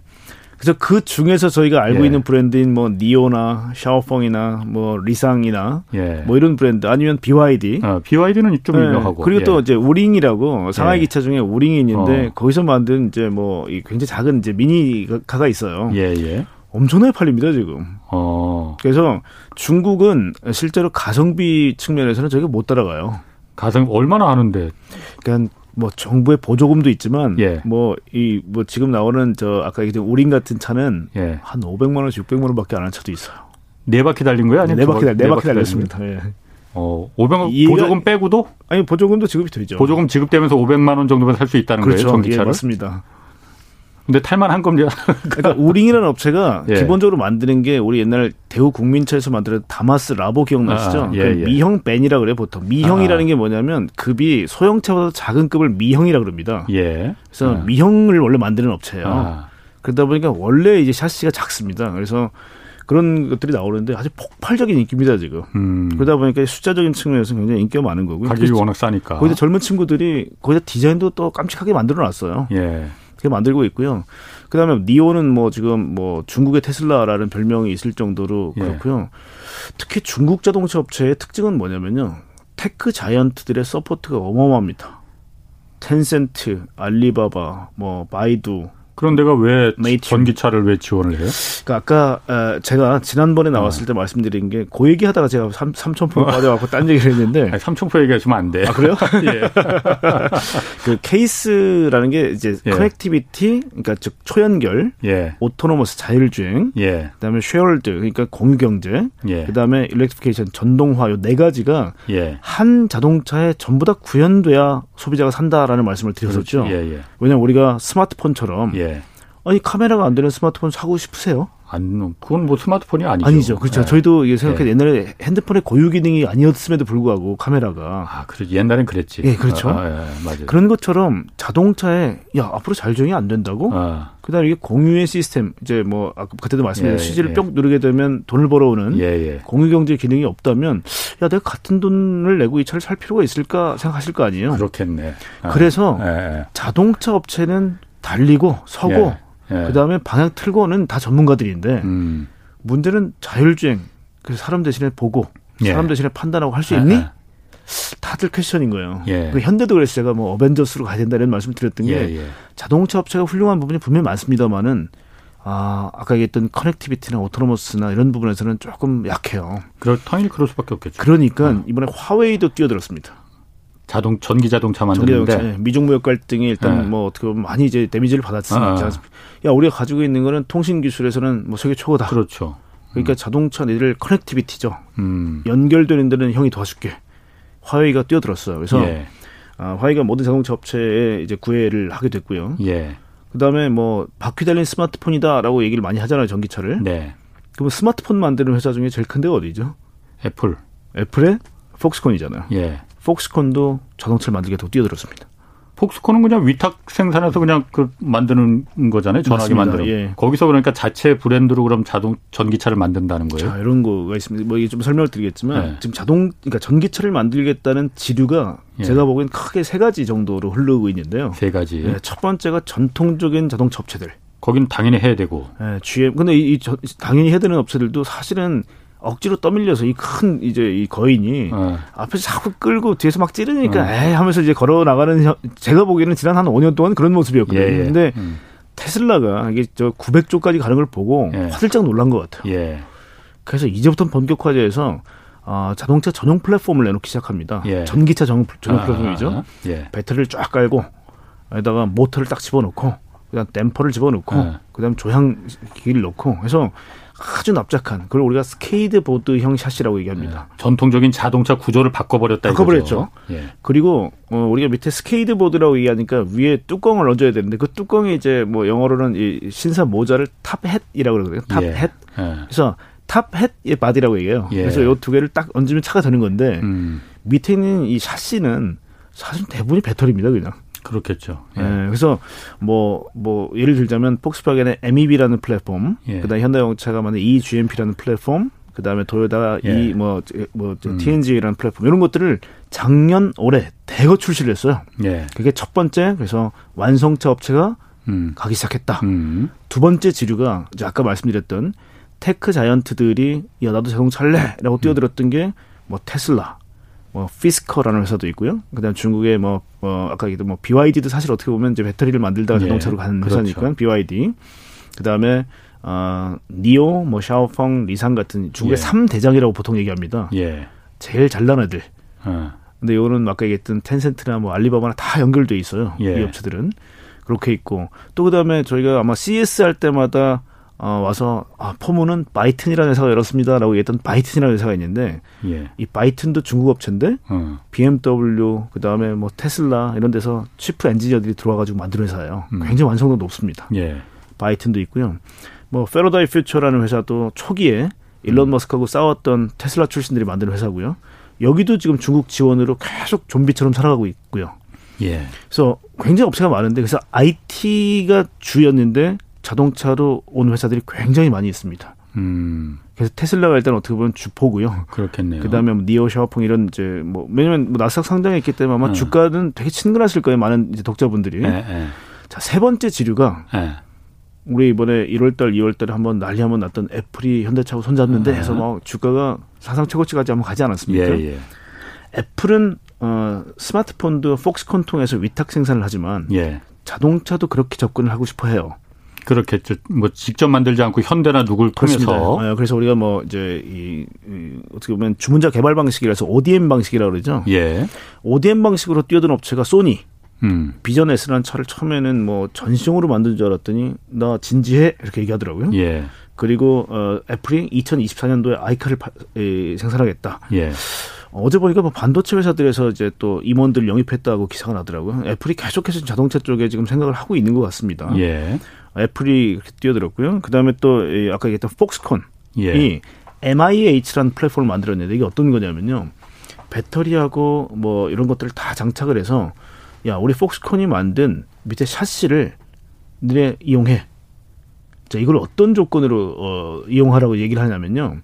[SPEAKER 3] 그래서 그 중에서 저희가 알고 예. 있는 브랜드인 뭐 니오나 샤오펑이나 뭐 리상이나 예. 뭐 이런 브랜드 아니면 BYD.
[SPEAKER 1] 어, BYD는 좀 네. 유명하고.
[SPEAKER 3] 그리고 예. 또 이제 우링이라고 상하이 예. 기차 중에 우링이 있는데 어. 거기서 만든 이제 뭐 굉장히 작은 이제 미니카가 있어요. 예, 예. 엄청나게 팔립니다 지금. 어. 그래서 중국은 실제로 가성비 측면에서는 저희가 못 따라가요.
[SPEAKER 1] 가성 얼마나 하는데?
[SPEAKER 3] 그러니까 뭐 정부의 보조금도 있지만 예. 뭐이뭐 뭐 지금 나오는 저 아까 얘기했던 우린 같은 차는 예. 한 500만 원에서 600만 원밖에 안 하는 차도 있어요.
[SPEAKER 1] 네 바퀴 달린 거야? 아니면
[SPEAKER 3] 네 바퀴 달, 네, 네 바퀴 달렸습니다. 예.
[SPEAKER 1] 어, 500원 보조금 빼고도?
[SPEAKER 3] 아니 보조금도 지급이 되죠.
[SPEAKER 1] 보조금 지급되면서 500만 원 정도면 살 수 있다는
[SPEAKER 3] 그렇죠.
[SPEAKER 1] 거예요, 전기차를? 예,
[SPEAKER 3] 맞습니다.
[SPEAKER 1] 근데 탈만한 겁니다.
[SPEAKER 3] 그러니까 우링이라는 업체가 예. 기본적으로 만드는 게 우리 옛날 대우 국민차에서 만들었던 다마스 라보 기억나시죠? 아, 예, 그 예. 미형 벤이라 그래 보통. 미형이라는 아. 게 뭐냐면 급이 소형차보다 작은 급을 미형이라 그럽니다. 예. 그래서 아. 미형을 원래 만드는 업체예요. 아. 그러다 보니까 원래 이제 샤시가 작습니다. 그래서 그런 것들이 나오는데 아주 폭발적인 인기입니다 지금. 음. 그러다 보니까 숫자적인 측면에서 굉장히 인기가 많은 거고요.
[SPEAKER 1] 가격이 워낙 싸니까.
[SPEAKER 3] 거기다 젊은 친구들이 거기다 디자인도 또 깜찍하게 만들어놨어요. 예. 그렇게 만들고 있고요. 그다음에 니오는 뭐 지금 뭐 중국의 테슬라라는 별명이 있을 정도로 예. 그렇고요. 특히 중국 자동차 업체의 특징은 뭐냐면요. tech giant들의 support가 어마어마합니다. 텐센트, 알리바바, 뭐 바이두,
[SPEAKER 1] 그런 데가 왜 메이트. 전기차를 왜 지원을 해요?
[SPEAKER 3] 그러니까 아까 제가 지난번에 나왔을 때 말씀드린 게그 얘기하다가 제가 삼, 삼천포 빠져갖고 딴 얘기를 했는데
[SPEAKER 1] 아니, 삼천포 얘기하시면 안 돼.
[SPEAKER 3] 아 그래요? 예. 그 CASE라는 게 이제 예. connectivity, 그러니까 즉 초연결, 예. autonomous 자율주행, 예. 그다음에 shared world, 그러니까 공유경제, 예. 그다음에 electrification 전동화 요 네 가지가 예. 한 자동차에 전부 다 구현돼야 소비자가 산다라는 말씀을 드렸었죠. 그렇죠. 예, 예. 왜냐하면 우리가 스마트폰처럼. 아니 카메라가 안 되는 스마트폰 사고 싶으세요?
[SPEAKER 1] 안, 그건 뭐 스마트폰이 아니죠.
[SPEAKER 3] 아니죠. 그렇죠. 네. 저희도 생각해 네. 옛날에 핸드폰의 고유 기능이 아니었음에도 불구하고 카메라가.
[SPEAKER 1] 아, 그래. 옛날엔 그랬지.
[SPEAKER 3] 예, 그렇죠. 아, 아, 예, 맞아요. 그런 것처럼 자동차에, 야, 앞으로 자율주행이 안 된다고? 아. 그 다음에 이게 공유의 시스템, 이제 뭐, 아까 그때도 말씀드린 예, 스위치를 예. 뿅 누르게 되면 돈을 벌어오는 예, 예. 공유 경제 기능이 없다면, 야, 내가 같은 돈을 내고 이 차를 살 필요가 있을까 생각하실 거 아니에요?
[SPEAKER 1] 그렇겠네.
[SPEAKER 3] 아. 그래서 예, 자동차 업체는 달리고 서고 예. 그다음에 방향 틀고는 다 전문가들인데 음. 문제는 자율주행. 그래서 사람 대신에 보고 예. 사람 대신에 판단하고 할 수 있니? 예. 다들 question인 거예요. 예. 그 현대도 그래서 제가 뭐 어벤져스로 가야 된다 이런 말씀 드렸던 게 예, 예. 자동차 업체가 훌륭한 부분이 분명히 많습니다만은 아, 아까 얘기했던 connectivity나 autonomous나 이런 부분에서는 조금 약해요.
[SPEAKER 1] 그럴 당연히 그럴 수밖에 없겠죠.
[SPEAKER 3] 그러니까 어. 이번에 화웨이도 뛰어들었습니다.
[SPEAKER 1] 자동 전기 자동차 만드는데 전기 자동차,
[SPEAKER 3] 미중 무역 갈등이 일단 네. 뭐 어떻게 보면 많이 이제 데미지를 받았습니다. 아, 아. 야 우리가 가지고 있는 거는 통신 기술에서는 뭐 세계 최고다.
[SPEAKER 1] 그렇죠.
[SPEAKER 3] 그러니까 음. 자동차 내들 커넥티비티죠. 음. 연결되는 데는 형이 도와줄게. 화웨이가 뛰어들었어요. 그래서 예. 아, 화웨이가 모든 자동차 업체에 이제 구애를 하게 됐고요. 예. 그다음에 뭐 바퀴 달린 스마트폰이다라고 얘기를 많이 하잖아요 전기차를. 네. 그럼 스마트폰 만드는 회사 중에 제일 큰 데가 어디죠?
[SPEAKER 1] 애플.
[SPEAKER 3] 애플의 폭스콘이잖아요. 예. 폭스콘도 자동차를 만들게 더 뛰어들었습니다.
[SPEAKER 1] 폭스콘은 그냥 위탁 생산해서 그냥 그 만드는 거잖아요. 전화기 만드는. 예. 거기서 그러니까 자체 브랜드로 그럼 자동 전기차를 만든다는 거예요.
[SPEAKER 3] 자, 이런 거가 있습니다. 뭐 이게 좀 설명을 드리겠지만 예. 지금 자동 그러니까 전기차를 만들겠다는 지류가 예. 제가 보기엔 크게 세 가지 정도로 흐르고 있는데요.
[SPEAKER 1] 세 가지.
[SPEAKER 3] 예, 첫 번째가 전통적인 자동차 업체들.
[SPEAKER 1] 거긴 당연히 해야 되고.
[SPEAKER 3] 예, GM. 근데 이, 이 저, 당연히 해야 되는 업체들도 사실은 억지로 떠밀려서 이 큰 이제 이 거인이 어. 앞에서 자꾸 끌고 뒤에서 막 찌르니까 어. 에이 하면서 이제 걸어 나가는 제가 보기에는 지난 한 5년 동안 그런 모습이었거든요. 예, 예. 근데 음. 테슬라가 이게 저 900조까지 가는 걸 보고 예. 화들짝 놀란 것 같아요. 예. 그래서 이제부터 본격화돼서 어, 자동차 전용 플랫폼을 내놓기 시작합니다. 예. 전기차 전용, 전용 아, 플랫폼이죠. 아, 아. 배터리를 쫙 깔고 여기다가 모터를 딱 집어넣고 그다음 댐퍼를 집어넣고 아. 그다음 조향기를 넣고 해서 아주 납작한 그걸 우리가 스케이트보드형 샤시라고 얘기합니다.
[SPEAKER 1] 네. 전통적인 자동차 구조를 바꿔버렸다.
[SPEAKER 3] 바꿔버렸죠. 예. 그리고 어, 우리가 밑에 스케이트보드라고 얘기하니까 위에 뚜껑을 얹어야 되는데 그 뚜껑이 이제 뭐 영어로는 이 신사 모자를 top hat이라고 그러거든요. top hat. 예. 예. 그래서 top hat의 바디라고 얘기해요. 예. 그래서 이 두 개를 딱 얹으면 차가 되는 건데 음. 밑에 있는 이 샤시는 사실 대부분이 배터리입니다, 그냥.
[SPEAKER 1] 그렇겠죠.
[SPEAKER 3] 예. 네, 그래서 뭐뭐 뭐 예를 들자면 폭스바겐의 MEB라는 플랫폼, 예. 그 다음에 현대자동차가 만든 E-GMP라는 플랫폼, 그 다음에 도요타 예. 이뭐뭐 뭐, 음. TNGA라는 플랫폼 이런 것들을 작년 올해 대거 출시를 했어요. 예. 그게 첫 번째 그래서 완성차 업체가 음. 가기 시작했다. 음. 두 번째 지류가 이제 아까 말씀드렸던 tech giant들이 야 나도 자동차 할래 라고 뛰어들었던 게 뭐 테슬라, 뭐 피스커라는 회사도 있고요. 그다음 중국의 뭐, 뭐 아까 얘기했던 뭐 BYD도 사실 어떻게 보면 이제 배터리를 만들다가 예, 자동차로 가는 그렇죠. 회사니까 BYD. 그다음에 어 니오, 뭐 샤오펑, 리상 같은 중국의 예. 3대장이라고 보통 얘기합니다. 예. 제일 잘난 애들. 어. 근데 이거는 아까 얘기했던 텐센트나 뭐 알리바바나 다 연결돼 있어요. 예. 이 업체들은 그렇게 있고 또 그다음에 저희가 아마 CES 할 때마다 어, 와서 아, 포문은 바이튼이라는 회사가 열었습니다라고 얘기했던 바이튼이라는 회사가 있는데 예. 이 바이튼도 중국 업체인데 어. BMW 그다음에 뭐 테슬라 이런 데서 chief engineer들이 들어와 가지고 만든 회사예요. 음. 굉장히 완성도 높습니다. 예. 바이튼도 있고요. 뭐 페러다이 퓨처라는 회사도 초기에 일론 음. 머스크하고 싸웠던 테슬라 출신들이 만든 회사고요. 여기도 지금 중국 지원으로 계속 좀비처럼 살아가고 있고요. 예. 그래서 굉장히 업체가 많은데 그래서 IT가 주였는데 자동차로 온 회사들이 굉장히 많이 있습니다. 음. 그래서 테슬라가 일단 어떻게 보면 주포고요.
[SPEAKER 1] 그렇겠네요.
[SPEAKER 3] 그다음에 뭐 니오 샤오펑 이런 이제 뭐 왜냐면 뭐 나스닥 상장에 있기 때문에 아마 어. 주가는 되게 친근하실 거예요. 많은 이제 독자분들이. 에, 에. 자, 세 번째 지류가 에. 우리 이번에 1월 달, 2월 달에 한번 난리 한번 났던 애플이 현대차하고 손잡는데 해서 막 주가가 사상 최고치까지 한번 가지 않았습니까? 예, 예. 애플은 어, 스마트폰도 폭스콘 통해서 위탁 생산을 하지만 예. 자동차도 그렇게 접근을 하고 싶어 해요.
[SPEAKER 1] 그렇겠죠. 뭐 직접 만들지 않고 현대나 누굴 통해서.
[SPEAKER 3] 네, 그래서 우리가 뭐 이제 이, 이 어떻게 보면 주문자 개발 방식이라서 ODM 방식이라고 그러죠. 예. ODM 방식으로 뛰어든 업체가 소니. 음. 비전 S라는 차를 처음에는 뭐 전시용으로 만든 줄 알았더니 나 진지해 이렇게 얘기하더라고요. 예. 그리고 어 애플이 2024년도에 아이카를 파, 에, 생산하겠다. 예. 어제 보니까 뭐 반도체 회사들에서 이제 또 임원들 영입했다고 기사가 나더라고요. 애플이 계속해서 자동차 쪽에 지금 생각을 하고 있는 것 같습니다. 예. 애플이 뛰어들었고요. 그 다음에 또 아까 얘기했던 폭스콘이 예. MIH라는 플랫폼을 만들었는데 이게 어떤 거냐면요. 배터리하고 뭐 이런 것들을 다 장착을 해서 야 우리 폭스콘이 만든 밑에 샤시를 너네 이용해. 자 이걸 어떤 조건으로 어, 이용하라고 얘기를 하냐면요.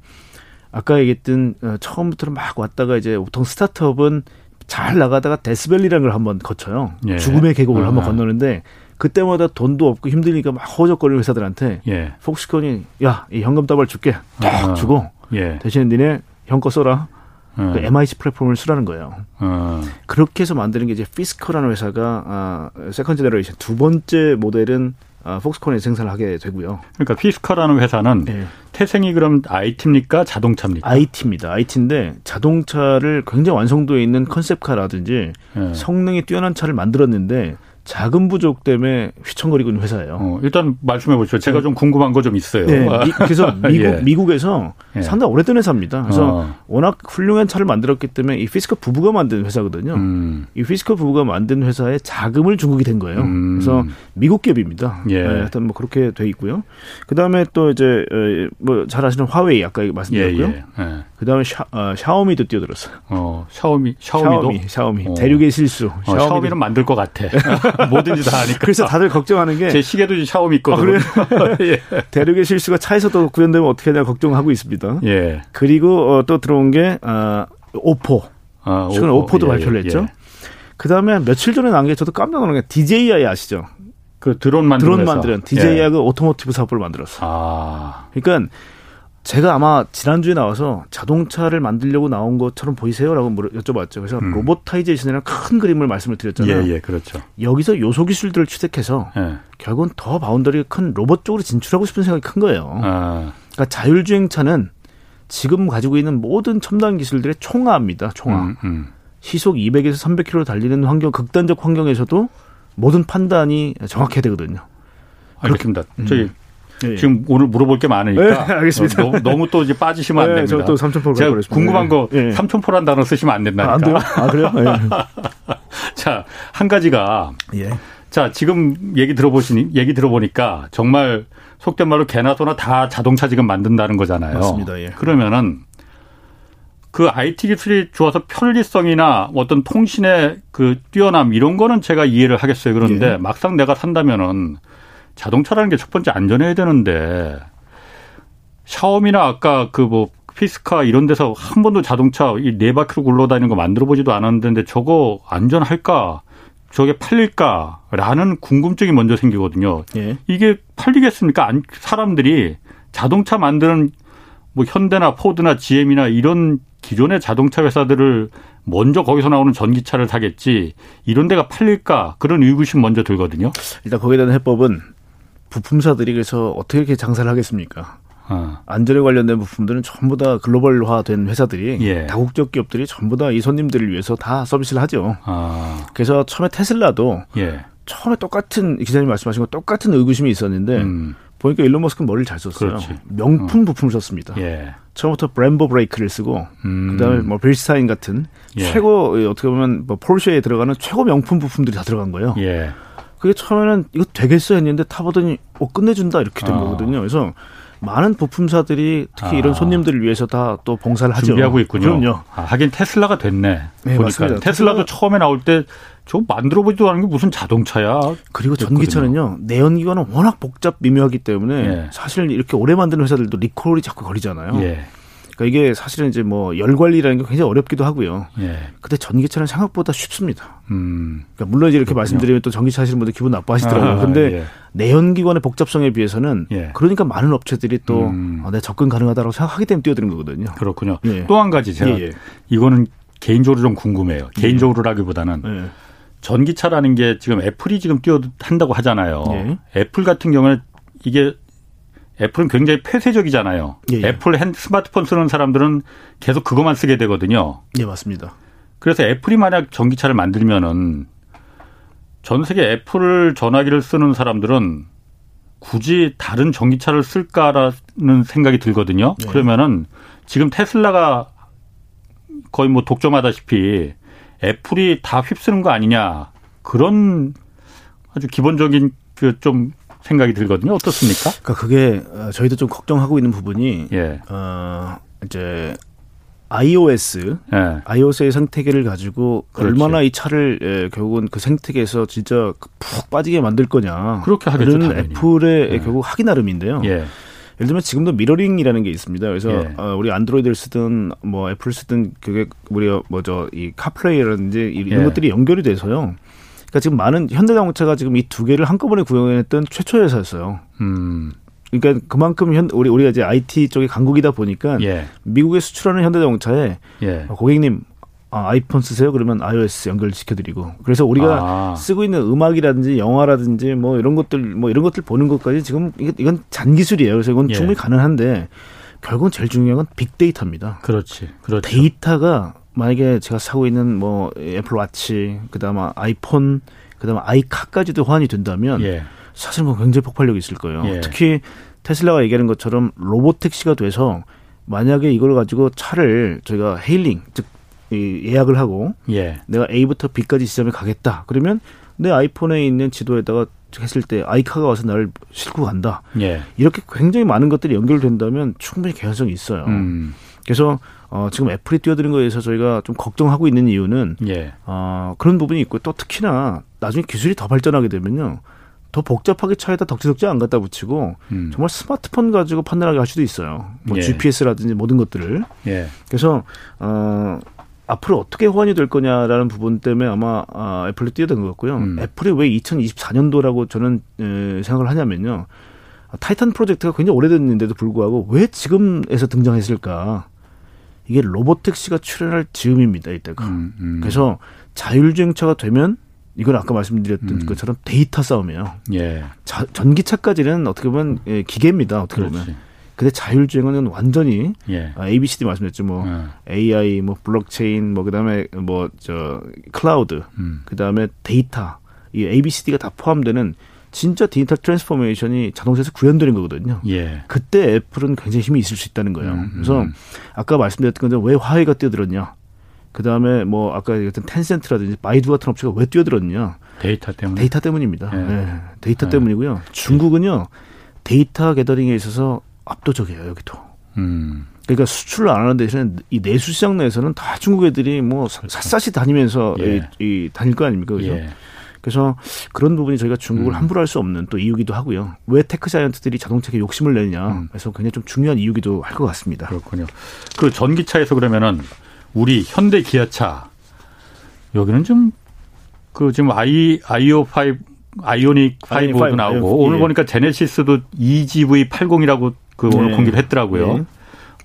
[SPEAKER 3] 아까 얘기했던 어, 처음부터 막 왔다가 이제 보통 스타트업은 잘 나가다가 데스밸리라는 걸 한번 거쳐요. 예. 죽음의 계곡을 아. 한번 건너는데 그때마다 돈도 없고 힘드니까 막 허적거리는 회사들한테 예. 폭스콘이 야 이 현금 더블 줄게 딱 아. 주고 예. 대신 니네 현거 써라. 어. 그 MIH 플랫폼을 쓰라는 거예요. 어. 그렇게 해서 만드는 게 이제 피스커라는 회사가 아, second generation 두 번째 모델은 아, 폭스콘에 생산을 하게 되고요.
[SPEAKER 1] 그러니까 피스커라는 회사는 네. 태생이 그럼 IT입니까 자동차입니까?
[SPEAKER 3] IT입니다. IT인데 자동차를 굉장히 완성도 있는 concept car라든지 네. 성능이 뛰어난 차를 만들었는데 자금 부족 때문에 휘청거리고 있는 회사예요. 어,
[SPEAKER 1] 일단 말씀해 보시죠. 제가 네. 좀 궁금한 거 좀 있어요. 네,
[SPEAKER 3] 미, 그래서 미국, 예. 미국에서 예. 상당히 오래된 회사입니다. 그래서 어. 워낙 훌륭한 차를 만들었기 때문에 이 피스커 부부가 만든 회사거든요. 음. 이 피스커 부부가 만든 회사에 자금을 중국이 댄 거예요. 음. 그래서 미국 기업입니다. 예. 네, 하여튼 뭐 그렇게 돼 있고요. 그 다음에 또 이제 뭐 잘 아시는 화웨이 아까 말씀드렸고요. 예, 예. 예. 그 다음에 샤, 어, 샤오미도 뛰어들었어요.
[SPEAKER 1] 어, 샤오미, 샤오미도?
[SPEAKER 3] 샤오미, 샤오미. 어. 대륙의 실수.
[SPEAKER 1] 어, 샤오미 는 만들 것 같아. 뭐든지 다 하니까.
[SPEAKER 3] 그래서 다들 걱정하는 게.
[SPEAKER 1] 제 시계도 샤오미 있거든요. 아,
[SPEAKER 3] 예. 대륙의 실수가 차에서도 구현되면 어떻게 하냐 걱정하고 있습니다. 예. 그리고 어, 또 들어온 게, 어, 오포. 아, 최근에 오포. 도 예, 발표를 예, 했죠. 예. 그 다음에 며칠 전에 나온 게 저도 깜짝 놀란 게 DJI 아시죠?
[SPEAKER 1] 그 드론 만드는
[SPEAKER 3] 드론 만드는 DJI가 예. automotive 사업을 만들었어. 아. 그러니까 제가 아마 지난주에 나와서 자동차를 만들려고 나온 것처럼 보이세요라고 여쭤봤죠. 그래서 음. robotization이라는 큰 그림을 말씀을 드렸잖아요.
[SPEAKER 1] 예, 예, 그렇죠.
[SPEAKER 3] 여기서 요소 기술들을 취득해서 예. 결국은 더 boundary가 큰 로봇 쪽으로 진출하고 싶은 생각이 큰 거예요. 아. 그러니까 자율주행차는 지금 가지고 있는 모든 첨단 기술들의 총화입니다. 총화. 음, 음. 시속 200에서 300km 달리는 환경, 극단적 환경에서도 모든 판단이 정확해야 되거든요.
[SPEAKER 1] 알겠습니다. 음. 저희 예. 지금 오늘 물어볼 게 많으니까. 네,
[SPEAKER 3] 알겠습니다.
[SPEAKER 1] 너무, 너무, 또 이제 빠지시면 안 네, 됩니다.
[SPEAKER 3] 저또 삼천포
[SPEAKER 1] 제가 궁금한 거 네. 삼천포란 단어 쓰시면 안 된다니까. 아, 안
[SPEAKER 3] 돼요? 아, 그래요?
[SPEAKER 1] 네. 자, 한 가지가. 예. 자, 지금 얘기 들어보시니, 얘기 들어보니까 정말 속된 말로 개나 소나 다 자동차 지금 만든다는 거잖아요.
[SPEAKER 3] 맞습니다. 예.
[SPEAKER 1] 그러면은 그 IT 기술이 좋아서 편리성이나 어떤 통신의 그 뛰어남 이런 거는 제가 이해를 하겠어요. 그런데 예. 막상 내가 산다면은 자동차라는 게 첫 번째 안전해야 되는데 샤오미나 아까 그 뭐 피스카 이런 데서 한 번도 자동차 이 네 바퀴로 굴러다니는 거 만들어 보지도 않았는데 저거 안전할까? 저게 팔릴까라는 궁금증이 먼저 생기거든요. 예. 이게 팔리겠습니까? 사람들이 자동차 만드는 뭐 현대나 포드나 GM이나 이런 기존의 자동차 회사들을 먼저 거기서 나오는 전기차를 사겠지 이런 데가 팔릴까 그런 의구심 먼저 들거든요.
[SPEAKER 3] 일단 거기에 대한 해법은 부품사들이 그래서 어떻게 이렇게 장사를 하겠습니까? 어. 안전에 관련된 부품들은 전부 다 글로벌화된 회사들이 예. 다국적 기업들이 전부 다 이 손님들을 위해서 다 서비스를 하죠. 아. 그래서 처음에 테슬라도 예. 처음에 똑같은 기자님 말씀하신 거 똑같은 의구심이 있었는데 음. 보니까 일론 머스크는 머리를 잘 썼어요. 그렇지. 명품 어. 부품을 썼습니다. 예. 처음부터 브렘보 브레이크를 쓰고 음. 그다음에 뭐 빌스타인 같은 예. 최고 어떻게 보면 뭐 폴쉐에 들어가는 최고 명품 부품들이 다 들어간 거예요. 예. 그게 처음에는 이거 되겠어 했는데 타보더니 어 끝내준다 이렇게 된 어. 거거든요. 그래서 많은 부품사들이 특히 아. 이런 손님들을 위해서 다 또 봉사를 하죠.
[SPEAKER 1] 준비하고 있군요. 그럼요. 아, 하긴 테슬라가 됐네. 네, 보니까 맞습니다. 테슬라도 테슬라... 처음에 나올 때 저 만들어 보지도 않은 게 무슨 자동차야.
[SPEAKER 3] 그리고 전기차는요 내연기관은 워낙 복잡 미묘하기 때문에 예. 사실 이렇게 오래 만드는 회사들도 리콜이 자꾸 걸리잖아요. 예. 그러니까 이게 사실은 이제 뭐 열 관리라는 게 굉장히 어렵기도 하고요. 예. 근데 전기차는 생각보다 쉽습니다. 음. 그러니까 물론 이제 이렇게 그렇군요. 말씀드리면 또 전기차 하시는 분들 기분 나빠하시더라고요. 아, 근데 예. 내연기관의 복잡성에 비해서는 예. 그러니까 많은 업체들이 또 음. 어, 내 접근 가능하다고 생각하기 때문에 뛰어드는 거거든요.
[SPEAKER 1] 그렇군요. 예. 또한 가지 제가 예, 예. 이거는 개인적으로 좀 궁금해요. 개인적으로라기보다는 전기차라는 게 지금 애플이 지금 뛰어 한다고 하잖아요. 애플 같은 경우는 이게 애플은 굉장히 폐쇄적이잖아요. 예, 예. 애플 핸 스마트폰 쓰는 사람들은 계속 그것만 쓰게 되거든요.
[SPEAKER 3] 예, 맞습니다.
[SPEAKER 1] 그래서 애플이 만약 전기차를 만들면은 전 세계 애플 전화기를 쓰는 사람들은 굳이 다른 전기차를 쓸까라는 생각이 들거든요. 예. 그러면은 지금 테슬라가 거의 뭐 독점하다시피 애플이 다 휩쓰는 거 아니냐 그런 아주 기본적인 그 좀 생각이 들거든요. 어떻습니까?
[SPEAKER 3] 그러니까 그게 어, 저희도 좀 걱정하고 있는 부분이 예. 어 이제 iOS, 예. iOS의 생태계를 가지고 그렇지. 얼마나 이 차를 예, 결국은 그 생태계에서 진짜 푹 빠지게 만들 거냐.
[SPEAKER 1] 그렇게 하겠죠.
[SPEAKER 3] 애플의 예. 결국 하기 나름인데요. 예. 예를 들면 지금도 mirroring이라는 게 있습니다. 그래서 예. 어, 우리 안드로이드를 쓰든 뭐 애플 쓰든 그게 우리 뭐죠 이 CarPlay라든지 이런 예. 것들이 연결이 돼서요. 그러니까 지금 많은 현대자동차가 지금 이 두 개를 한꺼번에 구현했던 최초 회사였어요. 음. 그러니까 그만큼 현 우리 우리가 이제 IT 쪽이 강국이다 보니까 예. 미국에 수출하는 현대자동차에 예. 어, 고객님 아, 아이폰 쓰세요? 그러면 iOS 연결 시켜드리고 그래서 우리가 아. 쓰고 있는 음악이라든지 영화라든지 뭐 이런 것들 뭐 이런 것들 보는 것까지 지금 이건 잔기술이에요. 그래서 이건 예. 충분히 가능한데 결국은 제일 중요한 건 빅데이터입니다.
[SPEAKER 1] 그렇지. 그렇죠.
[SPEAKER 3] 데이터가 만약에 제가 사고 있는 뭐 애플 워치, 그다음에 아이폰, 그다음에 아이카까지도 호환이 된다면 예. 사실 뭐 굉장히 폭발력이 있을 거예요. 예. 특히 테슬라가 얘기하는 것처럼 로봇 택시가 돼서 만약에 이걸 가지고 차를 저희가 헤일링 즉 예약을 하고 예. 내가 A부터 B까지 지점에 가겠다. 그러면 내 아이폰에 있는 지도에다가 했을 때 아이카가 와서 나를 싣고 간다. 예. 이렇게 굉장히 많은 것들이 연결된다면 충분히 개연성이 있어요. 음. 그래서 어, 지금 애플이 뛰어드는 거에 대해서 저희가 좀 걱정하고 있는 이유는 예. 어, 그런 부분이 있고 또 특히나 나중에 기술이 더 발전하게 되면요. 더 복잡하게 차에다 덕지덕지 안 갖다 붙이고 음. 정말 스마트폰 가지고 판단하게 할 수도 있어요. 뭐 예. GPS라든지 모든 것들을. 예. 그래서 어 앞으로 어떻게 호환이 될 거냐라는 부분 때문에 아마 아, 애플이 뛰어든 것 같고요. 음. 애플이 왜 2024년도라고 저는 에, 생각을 하냐면요. 타이탄 프로젝트가 굉장히 오래됐는데도 불구하고 왜 지금에서 등장했을까? 이게 로보택시가 출현할 즈음입니다 이때가. 음, 음. 그래서 자율주행차가 되면 이건 아까 말씀드렸던 음. 것처럼 데이터 싸움이에요. 예. 자, 전기차까지는 어떻게 보면 예, 기계입니다. 어떻게 그렇지. 보면. 근데 자율주행은 완전히 예. 아, ABCD 말씀드렸죠. 뭐 예. AI, 뭐 블록체인, 뭐 그다음에 뭐 저 클라우드, 음. 그다음에 데이터, 이 ABCD가 다 포함되는 진짜 digital transformation이 자동차에서 구현되는 거거든요. 예. 그때 애플은 굉장히 힘이 있을 수 있다는 거예요. 음, 그래서 음. 아까 말씀드렸던 건데 왜 화웨이가 뛰어들었냐? 그 다음에 뭐 아까 얘기했던 텐센트라든지 바이두 같은 업체가 왜 뛰어들었냐?
[SPEAKER 1] 데이터 때문.
[SPEAKER 3] 데이터 때문입니다. 예. 네. 데이터 네. 때문이고요. 중국은요 data gathering에 있어서 압도적이에요 여기도. 음. 그러니까 수출을 안 하는 대신에 이 내수 시장 내에서는 다 중국 애들이 뭐 그렇죠. 샅샅이 다니면서 예. 이, 이 다닐 거 아닙니까? 그죠? 예. 그래서 그런 부분이 저희가 중국을 음. 함부로 할 수 없는 또 이유기도 하고요. 왜 tech giant들이 자동차에 욕심을 내느냐. 음. 그래서 굉장히 좀 중요한 이유기도 할 것 같습니다.
[SPEAKER 1] 그렇군요. 그 전기차에서 그러면은 우리 현대 기아차 여기는 좀 그 지금 아이 아이오 5 아이오닉 5도 나오고 아이오닉, 오늘 예. 보니까 제네시스도 EGV80이라고 그 오늘 네. 공개를 했더라고요. 네.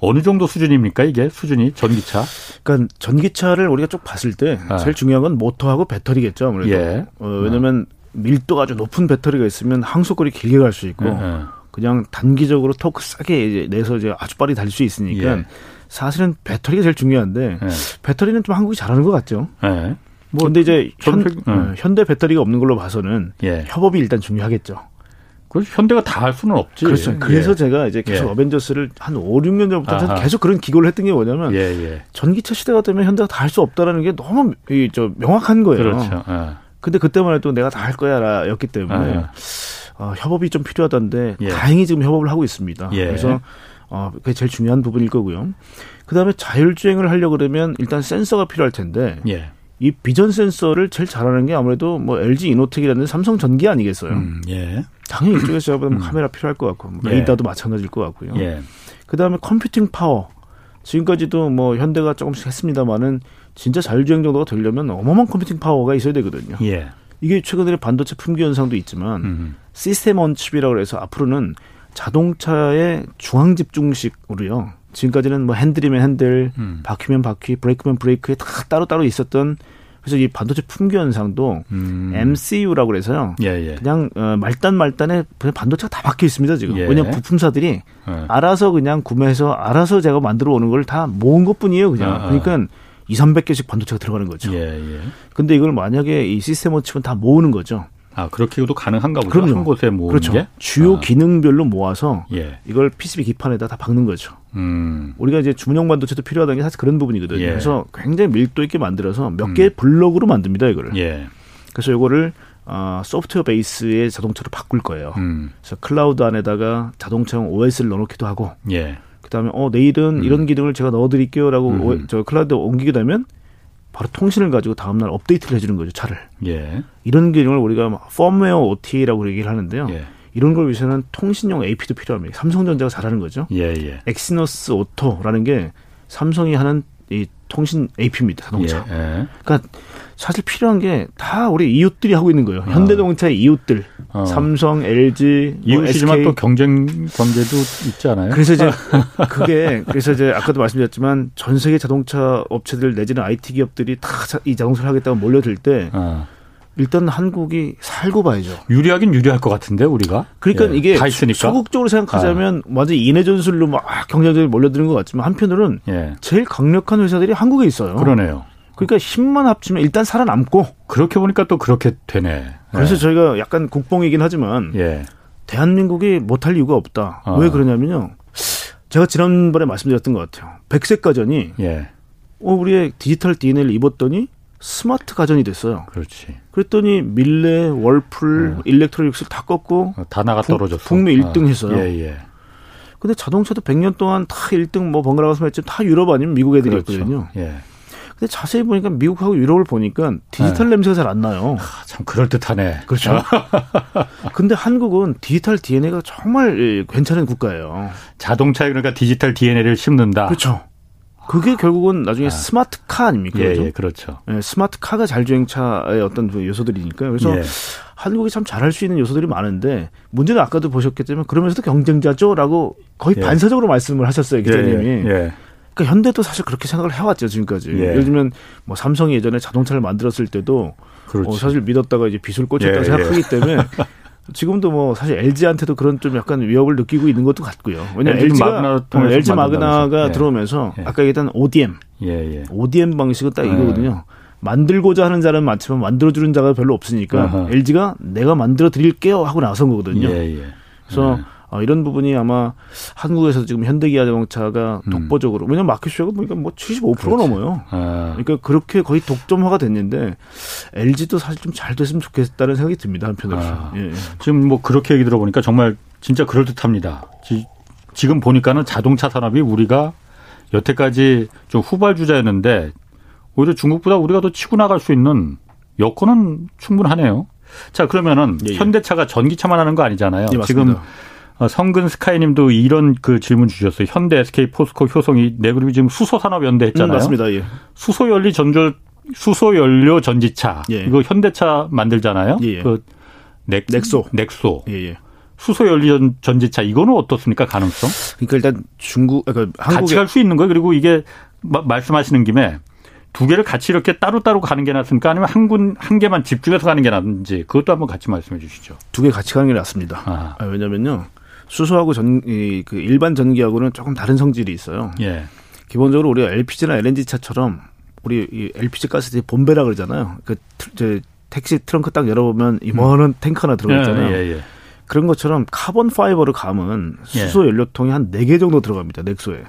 [SPEAKER 1] 어느 정도 수준입니까 이게 수준이 전기차?
[SPEAKER 3] 그러니까 전기차를 우리가 쭉 봤을 때 아. 제일 중요한 건 모터하고 배터리겠죠 아무래도. 예. 어, 왜냐하면 밀도가 아주 높은 배터리가 있으면 항속거리 길게 갈 수 있고. 예. 예. 그냥 단기적으로 토크 싸게 이제 내서 이제 아주 빠르게 달릴 수 있으니까 예. 사실은 배터리가 제일 중요한데 예. 배터리는 좀 한국이 잘하는 것 같죠. 예. 뭐 근데 이제 현, 어, 현대 배터리가 없는 걸로 봐서는 예. 협업이 일단 중요하겠죠.
[SPEAKER 1] 그 현대가 다 할 수는 없지.
[SPEAKER 3] 그렇죠. 그래서 예. 제가 이제 계속 예. 어벤져스를 한 5, 6년 전부터 계속 그런 기고를 했던 게 뭐냐면 예, 예. 전기차 시대가 되면 현대가 다 할 수 없다라는 게 너무 이, 저 명확한 거예요. 그렇죠. 예. 근데 그때만 해도 내가 다 할 거야였기 때문에 어, 협업이 좀 필요하던데 예. 다행히 지금 협업을 하고 있습니다. 그래서 어, 그게 제일 중요한 부분일 거고요. 그 다음에 자율주행을 하려고 그러면 일단 센서가 필요할 텐데 이 vision sensor를 제일 잘하는 게 아무래도 뭐 LG 이노텍이랑 삼성 전기 아니겠어요. 음, 예. 당연히 이쪽에서 잡으면 음. 카메라 필요할 것 같고 뭐 예. 레이더도 마찬가지일 것 같고요. 예. 그다음에 computing power. 지금까지도 뭐 현대가 조금씩 했습니다만은 진짜 자율주행 정도가 되려면 어마어마한 컴퓨팅 파워가 있어야 되거든요. 예. 이게 최근에 반도체 품귀 현상도 있지만 음. 시스템 언칩이라고 해서 앞으로는 자동차의 중앙 집중식으로요. 지금까지는 뭐 핸들이면 핸들, 음. 바퀴면 바퀴, 브레이크면 브레이크에 다 따로따로 있었던 그래서 이 반도체 품귀 현상도 음. MCU라고 그래서요. 예, 예. 그냥 어, 말단 말단에 그냥 반도체가 다 박혀 있습니다 지금. 예. 왜냐면 부품사들이 예. 알아서 그냥 구매해서 알아서 제가 만들어 오는 걸 다 모은 것뿐이에요 그냥. 아, 아. 그러니까 2, 300개씩 반도체가 들어가는 거죠. 예, 예. 근데 이걸 만약에 이 시스템 on chip은 다 모으는 거죠.
[SPEAKER 1] 아 그렇게도 가능한가 보죠. 그럼요. 한 곳에 모으는
[SPEAKER 3] 그렇죠.
[SPEAKER 1] 게?
[SPEAKER 3] 주요 아. 기능별로 모아서 예. 이걸 PCB 기판에다 다 박는 거죠. 음. 우리가 이제 주문형 반도체도 필요하다는 게 사실 그런 부분이거든요. 예. 그래서 굉장히 밀도 있게 만들어서 몇 음. 개의 블록으로 만듭니다 이거를. 예. 그래서 이거를 어, 소프트웨어 베이스의 자동차로 바꿀 거예요. 음. 그래서 클라우드 안에다가 자동차용 OS를 넣어놓기도 하고. 예. 그다음에 어 내일은 음. 이런 기능을 제가 넣어드릴게요라고 음. 저 클라우드 옮기게 되면 바로 통신을 가지고 다음날 업데이트를 해주는 거죠 차를. 예. 이런 기능을 우리가 펌웨어 OTA라고 얘기를 하는데요. 예. 이런 걸 위해서는 통신용 AP도 필요합니다. 삼성전자가 잘하는 거죠. 예, 예. 엑시노스 오토라는 게 삼성이 하는 이 통신 AP입니다. 자동차. 예, 예. 그러니까 사실 필요한 게 다 우리 이웃들이 하고 있는 거예요. 어. 현대자동차의 이웃들, 어. 삼성, LG,
[SPEAKER 1] 뭐 이웃이지만 또 경쟁 관계도 있지 않아요?
[SPEAKER 3] 그래서 이제 그게 그래서 이제 아까도 말씀드렸지만 전 세계 자동차 업체들 내지는 IT 기업들이 다 이 자동차를 하겠다고 몰려들 때. 어. 일단 한국이 살고 봐야죠.
[SPEAKER 1] 유리하긴 유리할 것 같은데 우리가.
[SPEAKER 3] 그러니까 예, 이게 다 있으니까. 소극적으로 생각하자면 아. 완전 인해 전술로 막 경쟁적으로 몰려드는 것 같지만 한편으로는 예. 제일 강력한 회사들이 한국에 있어요.
[SPEAKER 1] 그러네요.
[SPEAKER 3] 그러니까 힘만 합치면 일단 살아남고.
[SPEAKER 1] 그렇게 보니까 또 그렇게 되네.
[SPEAKER 3] 그래서 예. 저희가 약간 국뽕이긴 하지만 예. 대한민국이 못할 이유가 없다. 어. 왜 그러냐면요. 제가 지난번에 말씀드렸던 것 같아요. 백색 가전이 예. 어, 우리의 디지털 DNA를 입었더니 스마트 가전이 됐어요.
[SPEAKER 1] 그렇지.
[SPEAKER 3] 그랬더니 밀레, 월풀, 어. 일렉트로룩스를 다 꺾고
[SPEAKER 1] 어, 다 나가 떨어졌어.
[SPEAKER 3] 북미 1등 어. 했어요. 예, 예. 근데 자동차도 100년 동안 다 1등 뭐 번갈아 가서 했지만 다 유럽 아니면 미국 애들이었거든요. 그렇죠. 예. 근데 자세히 보니까 미국하고 유럽을 보니까 디지털 네. 냄새가 잘 안 나요.
[SPEAKER 1] 아, 참 그럴 듯하네.
[SPEAKER 3] 그렇죠. 근데 한국은 디지털 DNA가 정말 괜찮은 국가예요.
[SPEAKER 1] 자동차에 그러니까 디지털 DNA를 심는다.
[SPEAKER 3] 그렇죠. 그게 결국은 나중에 아. 스마트카 아닙니까?
[SPEAKER 1] 예, 예 그렇죠.
[SPEAKER 3] 예, 스마트카가 자율주행차의 어떤 그 요소들이니까요. 그래서 예. 한국이 참 잘할 수 있는 요소들이 많은데 문제는 아까도 보셨겠지만 그러면서도 경쟁자죠라고 거의 예. 반사적으로 말씀을 하셨어요, 기자님이. 예, 예. 그러니까 현대도 사실 그렇게 생각을 해왔죠 지금까지. 예. 를 들면 뭐 삼성이 예전에 자동차를 만들었을 때도 어, 사실 믿었다가 이제 비술 꽂혔다고 예, 생각하기 때문에 지금도 뭐 사실 LG한테도 그런 좀 약간 위협을 느끼고 있는 것도 같고요. 왜냐하면 LG 마그나 어, LG 마그나가 예. 들어오면서 예. 아까 얘기했던 ODM, 예, 예. ODM 방식은 딱 이거거든요. 만들고자 하는 자는 많지만 만들어주는 자가 별로 없으니까 아하. LG가 내가 만들어 드릴게요 하고 나선 거거든요. 예, 예. 그래서 어, 이런 부분이 아마 한국에서 지금 현대기아 자동차가 음. 독보적으로 왜냐면 마켓 슈어가 보니까 뭐 75%가 넘어요. 아. 그러니까 그렇게 거의 독점화가 됐는데 LG도 사실 좀 잘 됐으면 좋겠다는 생각이 듭니다 한편으로. 아.
[SPEAKER 1] 예. 지금 뭐 그렇게 얘기 들어보니까 정말 진짜 그럴 듯합니다. 지, 지금 보니까는 자동차 산업이 우리가 여태까지 좀 후발주자였는데 오히려 중국보다 우리가 더 치고 나갈 수 있는 여건은 충분하네요. 자 그러면은 예, 예. 현대차가 전기차만 하는 거 아니잖아요. 예, 지금 어, 성근 스카이님도 이런 그 질문 주셨어요. 현대, SK, 포스코, 효성이 네 그룹이 지금 수소 산업 연대 했잖아요. 음,
[SPEAKER 3] 맞습니다. 예.
[SPEAKER 1] 수소 연료 전조 수소 연료 전지차 예. 이거 현대차 만들잖아요. 예. 그 넥, 넥소, 넥소. 예, 예. 수소 연료 전지차 이거는 어떻습니까 가능성?
[SPEAKER 3] 그러니까 일단 중국, 그러니까
[SPEAKER 1] 한국에 같이 갈 수 있는 거예요. 그리고 이게 말씀하시는 김에 두 개를 같이 이렇게 따로따로 가는 게 낫습니까? 아니면 한 군, 한 개만 집중해서 가는 게 낫는지 그것도 한번 같이 말씀해 주시죠.
[SPEAKER 3] 두 개 같이 가는 게 낫습니다. 아. 아, 왜냐면요. 수소하고 전, 이, 그 일반 전기하고는 조금 다른 성질이 있어요. 예. 기본적으로 우리가 LPG나 LNG 차처럼 우리 이 LPG 가스들이 봄베라 그러잖아요. 그, 저, 택시 트렁크 딱 열어보면 이만한 음. 탱크 하나 들어있잖아요. 예, 예, 그런 것처럼 carbon fiber를 감은 예. 수소 연료통이 한 네 개 정도 들어갑니다. 넥소에.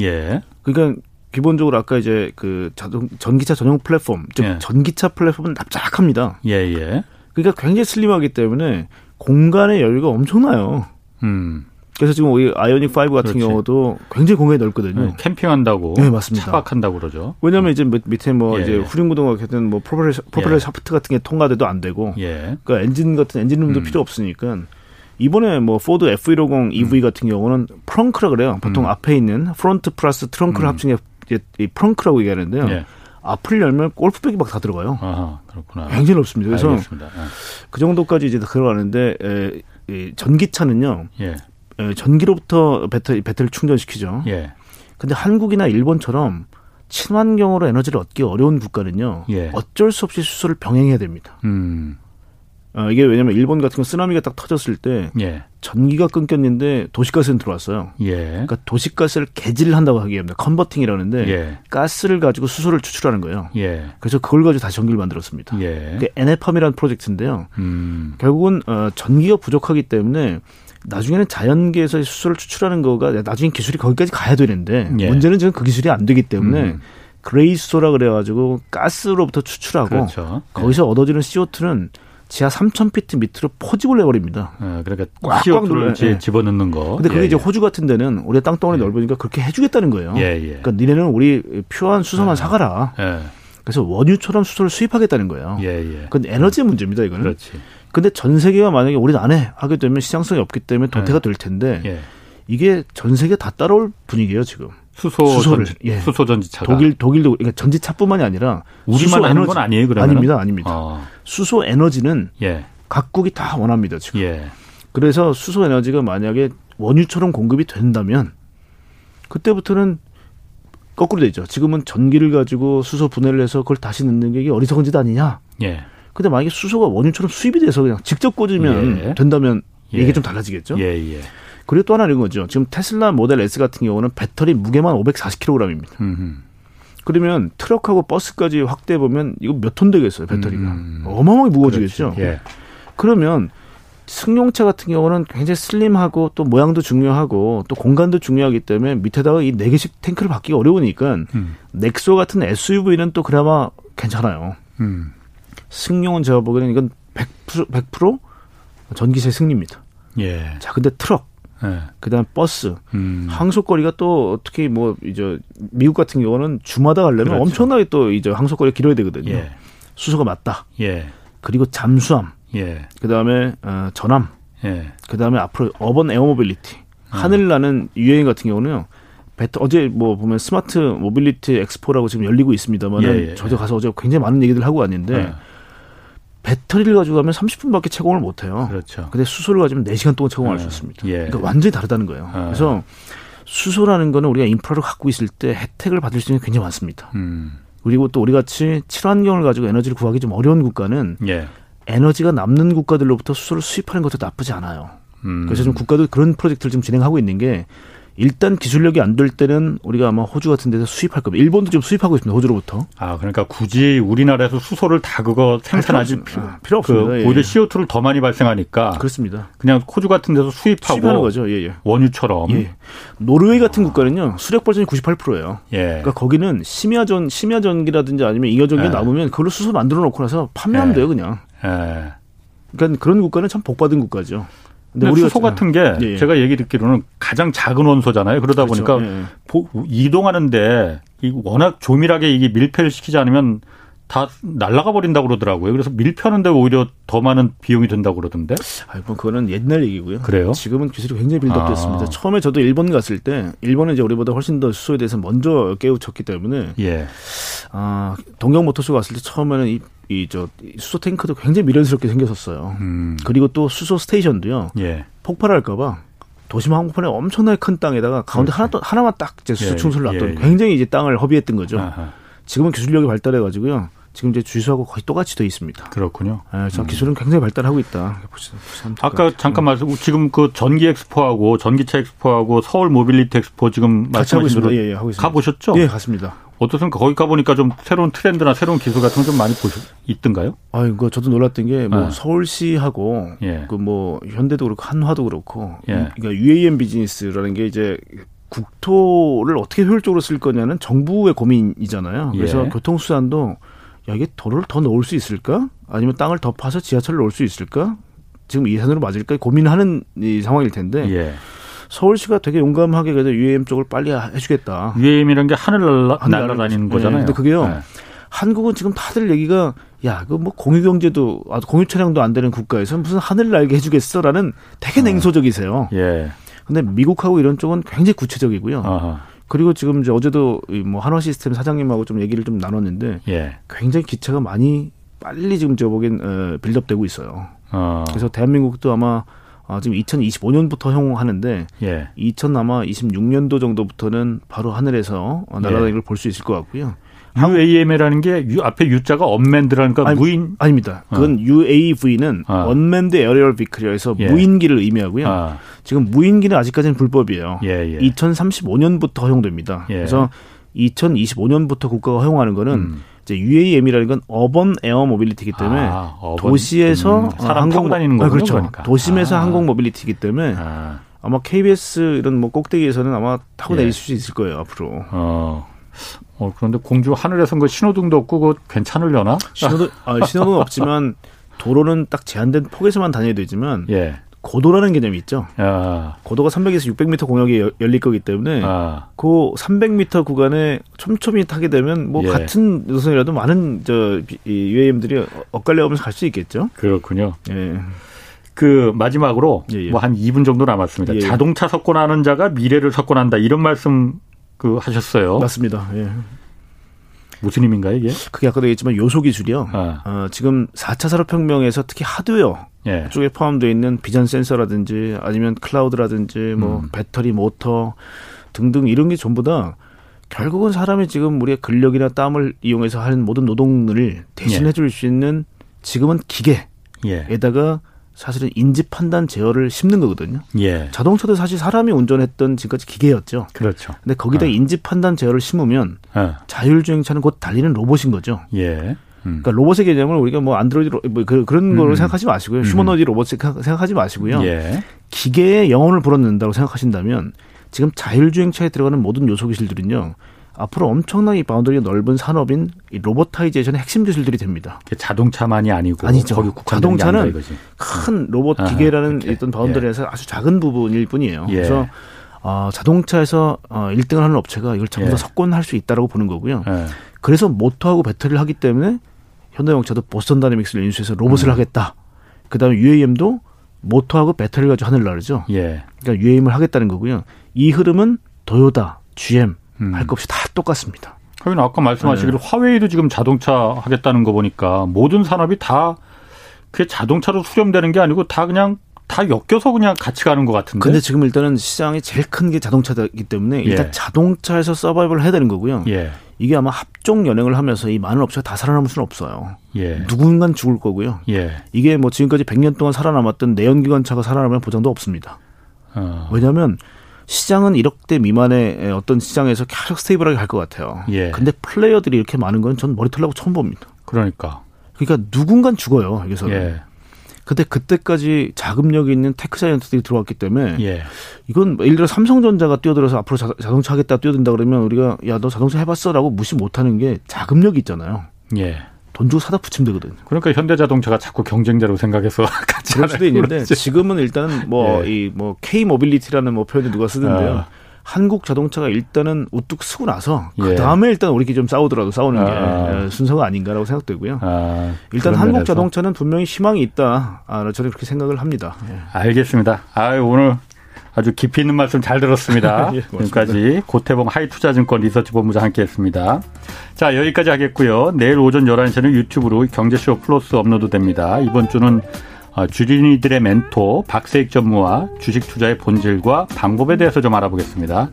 [SPEAKER 3] 예. 그러니까 기본적으로 아까 이제 그 자동 전기차 전용 플랫폼, 즉 예. 전기차 플랫폼은 납작합니다. 예, 예. 그러니까 굉장히 슬림하기 때문에 공간의 여유가 엄청나요. 음. 그래서 지금 우리 아이오닉 5 같은 그렇지. 경우도 굉장히 공간이 넓거든요. 네,
[SPEAKER 1] 캠핑한다고. 네, 맞습니다. 차박한다고 그러죠.
[SPEAKER 3] 왜냐하면 이제 밑에 뭐 예, 이제 예. 후륜구동과 같은 뭐 프로펠러, 프로펠러 예. 샤프트 같은 게 통과돼도 안 되고, 예. 그러니까 엔진 같은 엔진룸도 음. 필요 없으니까 이번에 뭐 포드 F150 EV 음. 같은 경우는 frunk라 그래요. 보통 음. 앞에 있는 front 플러스 트렁크를 음. 합친 게 이 frunk라고 얘기하는데요. 예. 앞을 열면 골프백이 막 다 들어가요. 아하, 그렇구나. 굉장히 넓습니다. 그래서 알겠습니다. 예. 그 정도까지 이제 들어가는데 에, 이 전기차는요. 예. 에, 전기로부터 배터리 배터리를 충전시키죠. 예. 근데 한국이나 일본처럼 친환경으로 에너지를 얻기 어려운 국가는요. 예. 어쩔 수 없이 수소를 병행해야 됩니다. 음. 어, 이게 왜냐면 일본 같은 거 쓰나미가 딱 터졌을 때 예. 전기가 끊겼는데 도시가스는 들어왔어요. 예. 그러니까 도시가스를 개질을 한다고 하기 위합니다. 컨버팅이라는데 예. 가스를 가지고 수소를 추출하는 거예요. 예. 그래서 그걸 가지고 다시 전기를 만들었습니다. 예. 그게 에네팜이라는 프로젝트인데요. 음. 결국은 어, 전기가 부족하기 때문에 나중에는 자연계에서 수소를 추출하는 거가 나중에 기술이 거기까지 가야 되는데 예. 문제는 지금 그 기술이 안 되기 때문에 음. gray 수소라 그래가지고 가스로부터 추출하고 그렇죠. 거기서 얻어지는 CO2는 지하 3,000피트 밑으로 포집을 내버립니다.
[SPEAKER 1] 네, 그러니까 꽉꽉 네. 집어넣는 거.
[SPEAKER 3] 근데 그게 예, 이제 예. 호주 같은 데는 우리 땅덩어리 예. 넓으니까 그렇게 해주겠다는 거예요. 예, 예. 그러니까 니네는 우리 표한 수소만 예. 사가라. 그래서 원유처럼 수소를 수입하겠다는 거예요. 예, 예. 그건 에너지 문제입니다, 이거는. 그렇지. 근데 전 세계가 만약에 우리는 안 해. 하게 되면 시장성이 없기 때문에 도태가 될 텐데 이게 전 세계 다 따라올 분위기예요, 지금.
[SPEAKER 1] 수소 수소를 전지, 예. 수소 전지차가
[SPEAKER 3] 독일 독일도 그러니까 전지차뿐만이 아니라
[SPEAKER 1] 우리만 하는 건 아니에요, 그러면
[SPEAKER 3] 아닙니다, 아닙니다. 어. 수소 에너지는 예. 각국이 다 원합니다, 지금. 예. 그래서 수소 에너지가 만약에 원유처럼 공급이 된다면 그때부터는 거꾸로 되죠. 지금은 전기를 가지고 수소 분해를 해서 그걸 다시 넣는 게 어리석은 짓 아니냐. 예. 근데 만약에 수소가 원유처럼 수입이 돼서 그냥 직접 꽂으면 예. 된다면 이게 예. 좀 달라지겠죠. 예, 예. 그리고 또 하나 이런 거죠. 지금 테슬라 모델 S 같은 경우는 배터리 무게만 540kg입니다. 음흠. 그러면 트럭하고 버스까지 확대해 보면 이거 몇 톤 되겠어요 배터리가 음. 어마어마하게 무거워지겠죠. 그렇죠. 예. 그러면 승용차 같은 경우는 굉장히 슬림하고 또 모양도 중요하고 또 공간도 중요하기 때문에 밑에다가 이 네 개씩 탱크를 받기가 어려우니까 음. 넥소 같은 SUV는 또 그나마 괜찮아요. 음. 승용은 제가 보기에는 이건 100%, 100% 전기차 승리입니다. 예. 자, 근데 트럭 네. 그다음 버스, 음. 항속거리가 또 특히 뭐 이제 미국 같은 경우는 주마다 가려면 그렇죠. 엄청나게 또 이제 항속거리가 길어야 되거든요. 예. 수소가 맞다. 예. 그리고 잠수함. 예. 그다음에 어, 전함. 예. 그다음에 앞으로 urban air mobility. 하늘 나는 UAM 같은 경우는요. 배터 어제 뭐 보면 스마트 모빌리티 엑스포라고 지금 열리고 있습니다만은 예, 예, 저도 가서 어제 굉장히 많은 얘기들 하고 왔는데 예. 배터리를 가지고 가면 30분밖에 채공을 못 해요. 그렇죠. 근데 수소를 가지면 4시간 동안 채공할 네. 수 있습니다. 예. 그러니까 완전히 다르다는 거예요. 네. 그래서 수소라는 거는 우리가 인프라를 갖고 있을 때 혜택을 받을 수 있는 게 굉장히 많습니다. 음. 그리고 또 우리 같이 친환경을 가지고 에너지를 구하기 좀 어려운 국가는 예. 에너지가 남는 국가들로부터 수소를 수입하는 것도 나쁘지 않아요. 음. 그래서 좀 국가도 그런 프로젝트를 좀 진행하고 있는 게 일단 기술력이 안 될 때는 우리가 아마 호주 같은 데서 수입할 겁니다. 일본도 지금 수입하고 있습니다. 호주로부터.
[SPEAKER 1] 아, 그러니까 굳이 우리나라에서 수소를 다 그거 생산하지
[SPEAKER 3] 필요, 아, 필요 없습니다. 그
[SPEAKER 1] 예. 오히려 CO2를 더 많이 발생하니까
[SPEAKER 3] 그렇습니다.
[SPEAKER 1] 그냥 호주 같은 데서 수입하고 수입하는 거죠. 예, 예. 원유처럼. 예.
[SPEAKER 3] 노르웨이 같은 국가는요. 수력 발전이 98%예요. 예. 그러니까 거기는 심야전 심야전기라든지 아니면 잉여전기 예. 남으면 그걸로 수소 만들어 놓고 나서 판매하면 예. 돼요, 그냥. 예. 그러니까 그런 국가는 참 복받은 국가죠.
[SPEAKER 1] 근데 우리 수소 같은 게 예, 예. 제가 얘기 듣기로는 가장 작은 원소잖아요. 그러다 그렇죠. 보니까 예. 이동하는데 워낙 조밀하게 이게 밀폐를 시키지 않으면 다 날라가 버린다고 그러더라고요. 그래서 밀펴는데 오히려 더 많은 비용이 된다고 그러던데.
[SPEAKER 3] 아이 뭐 그거는 옛날 얘기고요.
[SPEAKER 1] 그래요?
[SPEAKER 3] 지금은 기술이 굉장히 빌드업됐습니다. 아. 처음에 저도 일본 갔을 때 일본은 이제 우리보다 훨씬 더 수소에 대해서 먼저 깨우쳤기 때문에 예. 아, 동경 모터쇼 갔을 때 처음에는 이 이 저 수소 탱크도 굉장히 미련스럽게 생겼었어요. 음. 그리고 또 수소 스테이션도요. 예. 폭발할까봐 도심 항공판에 엄청나게 큰 땅에다가 가운데 하나 하나만 딱 이제 수소 예, 충수를 놨던 예, 예. 굉장히 이제 땅을 허비했던 거죠. 아하. 지금은 기술력이 발달해가지고요. 지금 이제 주유소하고 거의 똑같이 돼 있습니다.
[SPEAKER 1] 그렇군요.
[SPEAKER 3] 네, 저 음. 기술은 굉장히 발달하고 있다.
[SPEAKER 1] 아까 잠깐 말씀 지금 그 전기 엑스포하고 전기차 엑스포하고 서울 모빌리티 엑스포 지금 말씀하신 대로 예, 예, 가보셨죠?
[SPEAKER 3] 예, 갔습니다.
[SPEAKER 1] 어떻습니까? 거기 가보니까 좀 새로운 트렌드나 새로운 기술 같은 거 좀 많이 보셨, 있던가요?
[SPEAKER 3] 아, 이거 저도 놀랐던 게뭐 네. 서울시하고 예. 그뭐 현대도 그렇고 한화도 그렇고 예. 그러니까 UAM 비즈니스라는 게 이제 국토를 어떻게 효율적으로 쓸 거냐는 정부의 고민이잖아요. 그래서 예. 교통수단도 야 이게 도로를 더 넣을 수 있을까? 아니면 땅을 더 파서 지하철을 넣을 수 있을까? 지금 이 산으로 맞을까? 고민하는 이 상황일 텐데. 예. 서울시가 되게 용감하게 그래도 UAM 쪽을 빨리 해주겠다.
[SPEAKER 1] UAM이라는 게 하늘 날라, 날아다니는 네. 거잖아요.
[SPEAKER 3] 근데 그게요. 네. 한국은 지금 다들 얘기가 야, 그 뭐 공유 경제도 아, 공유 차량도 안 되는 국가에서 무슨 하늘 날게 해주겠어라는 되게 어. 냉소적이세요. 예. 근데 미국하고 이런 쪽은 굉장히 구체적이고요. 아하. 그리고 지금 이제 어제도 뭐 한화 시스템 사장님하고 좀 얘기를 좀 나눴는데 예. 굉장히 기차가 많이 빨리 지금 저 보기엔 어, build up되고 있어요. 어. 그래서 대한민국도 아마 아, 지금 2025년부터 시행하는데 예. 2000 아마 26년도 정도부터는 바로 하늘에서 날아다니는 예. 걸볼 수 있을 것 같고요.
[SPEAKER 1] UAM이라는 게 U, 앞에 U자가 unmanned라니까 아니, 무인
[SPEAKER 3] 아닙니다. 그건 어. UAV는 어. unmanned aerial vehicle이라서 예. 무인기를 의미하고요. 아. 지금 무인기는 아직까지는 불법이에요. 예, 예. 2035년부터 허용됩니다. 예. 그래서 2025년부터 국가가 허용하는 거는 음. 이제 UAM이라는 건 urban air mobility이기 때문에 아, 도시에서 음,
[SPEAKER 1] 사람 항공 다니는 거죠. 아, 그렇죠. 그러니까.
[SPEAKER 3] 도심에서 아. 항공 mobility이기 때문에 아. 마 KBS 이런 뭐 꼭대기에서는 아마 타고 예. 내릴 수 있을 거예요 앞으로. 어.
[SPEAKER 1] 어 그런데 공중 하늘에선 그 신호등도 없고 그 괜찮으려나?
[SPEAKER 3] 신호등 아, 신호등 없지만 도로는 딱 제한된 폭에서만 다녀야 되지만 예. 고도라는 개념이 있죠. 야. 고도가 300에서 600m 공역이 열릴 거기 때문에 아. 그 300m 구간에 촘촘히 타게 되면 뭐 예. 같은 노선이라도 많은 저 UAM들이 엇갈려가면서 갈 수 있겠죠.
[SPEAKER 1] 그렇군요. 예. 그 마지막으로 예, 예. 뭐한 2분 정도 남았습니다. 예, 예. 자동차 석권하는 자가 미래를 석권한다 이런 말씀 그 하셨어요.
[SPEAKER 3] 맞습니다. 예.
[SPEAKER 1] 무슨 의미인가요, 이게?
[SPEAKER 3] 그게 아까도 얘기했지만 요소 기술이요. 아. 어, 지금 4차 산업혁명에서 특히 하드웨어 예. 쪽에 포함되어 있는 비전 센서라든지 아니면 클라우드라든지 뭐 음. 배터리 모터 등등 이런 게 전부 다 결국은 사람이 지금 우리의 근력이나 땀을 이용해서 하는 모든 노동을 대신해 예. 줄수 있는 지금은 기계에다가 사실은 인지 판단 제어를 심는 거거든요. 예. 자동차도 사실 사람이 운전했던 지금까지 기계였죠.
[SPEAKER 1] 그렇죠.
[SPEAKER 3] 근데 거기다 어. 인지 판단 제어를 심으면 어. 자율주행차는 곧 달리는 로봇인 거죠. 예. 음. 그러니까 로봇의 개념을 우리가 뭐 안드로이드 로, 뭐 그, 런 거로 음. 생각하지 마시고요. 휴머노이드 로봇 생각하지 마시고요. 예. 기계에 영혼을 불어넣는다고 생각하신다면 지금 자율주행차에 들어가는 모든 요소 기술들은요. 앞으로 엄청나게 boundary가 넓은 산업인 robotization의 핵심 기술들이 됩니다.
[SPEAKER 1] 자동차만이 아니고
[SPEAKER 3] 아니죠. 자동차는 큰 로봇 아, 기계라는 아, 어떤 boundary에서 예. 아주 작은 부분일 뿐이에요. 예. 그래서 어, 자동차에서 어, 1등을 하는 업체가 이걸 전부 다 예. 석권할 수 있다라고 보는 거고요. 예. 그래서 모터하고 배터리를 하기 때문에 현대자동차도 보스턴 다이내믹스를 인수해서 로봇을 음. 하겠다. 그다음에 UAM도 모터하고 배터리를 가지고 하늘을 나르죠. 예. 그러니까 UAM을 하겠다는 거고요. 이 흐름은 도요다, GM 음. 할것 없이 다 똑같습니다.
[SPEAKER 1] 하긴 아까 말씀하시기로 네. 화웨이도 지금 자동차 하겠다는 거 보니까 모든 산업이 다 그게 자동차로 수렴되는 게 아니고 다 그냥 다 엮여서 그냥 같이 가는 것 같은데.
[SPEAKER 3] 근데 지금 일단은 시장이 제일 큰 게 자동차이기 때문에 일단 예. 자동차에서 서바이벌을 해야 되는 거고요. 예. 이게 아마 합종 연행을 하면서 이 많은 업체가 다 살아남을 수는 없어요. 예. 누군간 죽을 거고요. 예. 이게 뭐 지금까지 100년 동안 살아남았던 내연기관차가 살아남을 보장도 없습니다. 어. 왜냐하면 시장은 1억대 미만의 어떤 시장에서 계속 stable하게 갈 것 같아요. 예. 근데 플레이어들이 이렇게 많은 건 전 머리 털나고 처음 봅니다.
[SPEAKER 1] 그러니까.
[SPEAKER 3] 그러니까 누군간 죽어요, 여기서는. 예. 근데 그때까지 자금력이 있는 tech giant들이 들어왔기 때문에 예. 이건 예를 들어 삼성전자가 뛰어들어서 앞으로 자, 동차 하겠다 뛰어든다 그러면 우리가 야 너 자동차 해봤어라고 무시 못하는 게 자금력이 있잖아요. 예. 돈 주고 사다 붙이면 되거든요.
[SPEAKER 1] 그러니까 현대자동차가 자꾸 경쟁자로 생각해서
[SPEAKER 3] 같이 그럴 수도 있는데 그렇지. 지금은 일단 뭐 이뭐 예. 뭐 K 모빌리티라는 뭐 표현을 누가 쓰는데요. 아. 한국 자동차가 일단은 우뚝 서고 나서 그 예. 다음에 일단 우리끼리 좀 싸우더라도 싸우는 게 아. 예, 순서가 아닌가라고 생각되고요. 아. 일단 한국 면에서. 자동차는 분명히 희망이 있다. 아, 저는 그렇게 생각을 합니다.
[SPEAKER 1] 예. 알겠습니다. 아 오늘 아주 깊이 있는 말씀 잘 들었습니다. 예, 지금까지 고태봉 하이투자증권 리서치 본부장 함께했습니다. 자 여기까지 하겠고요. 내일 오전 11시에는 유튜브로 경제쇼 플러스 업로드됩니다. 이번 주는 어, 주린이들의 멘토 박세익 전무와 주식 투자의 본질과 방법에 대해서 좀 알아보겠습니다.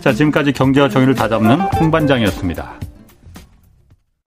[SPEAKER 1] 자 지금까지 경제와 정의를 다잡는 홍반장이었습니다.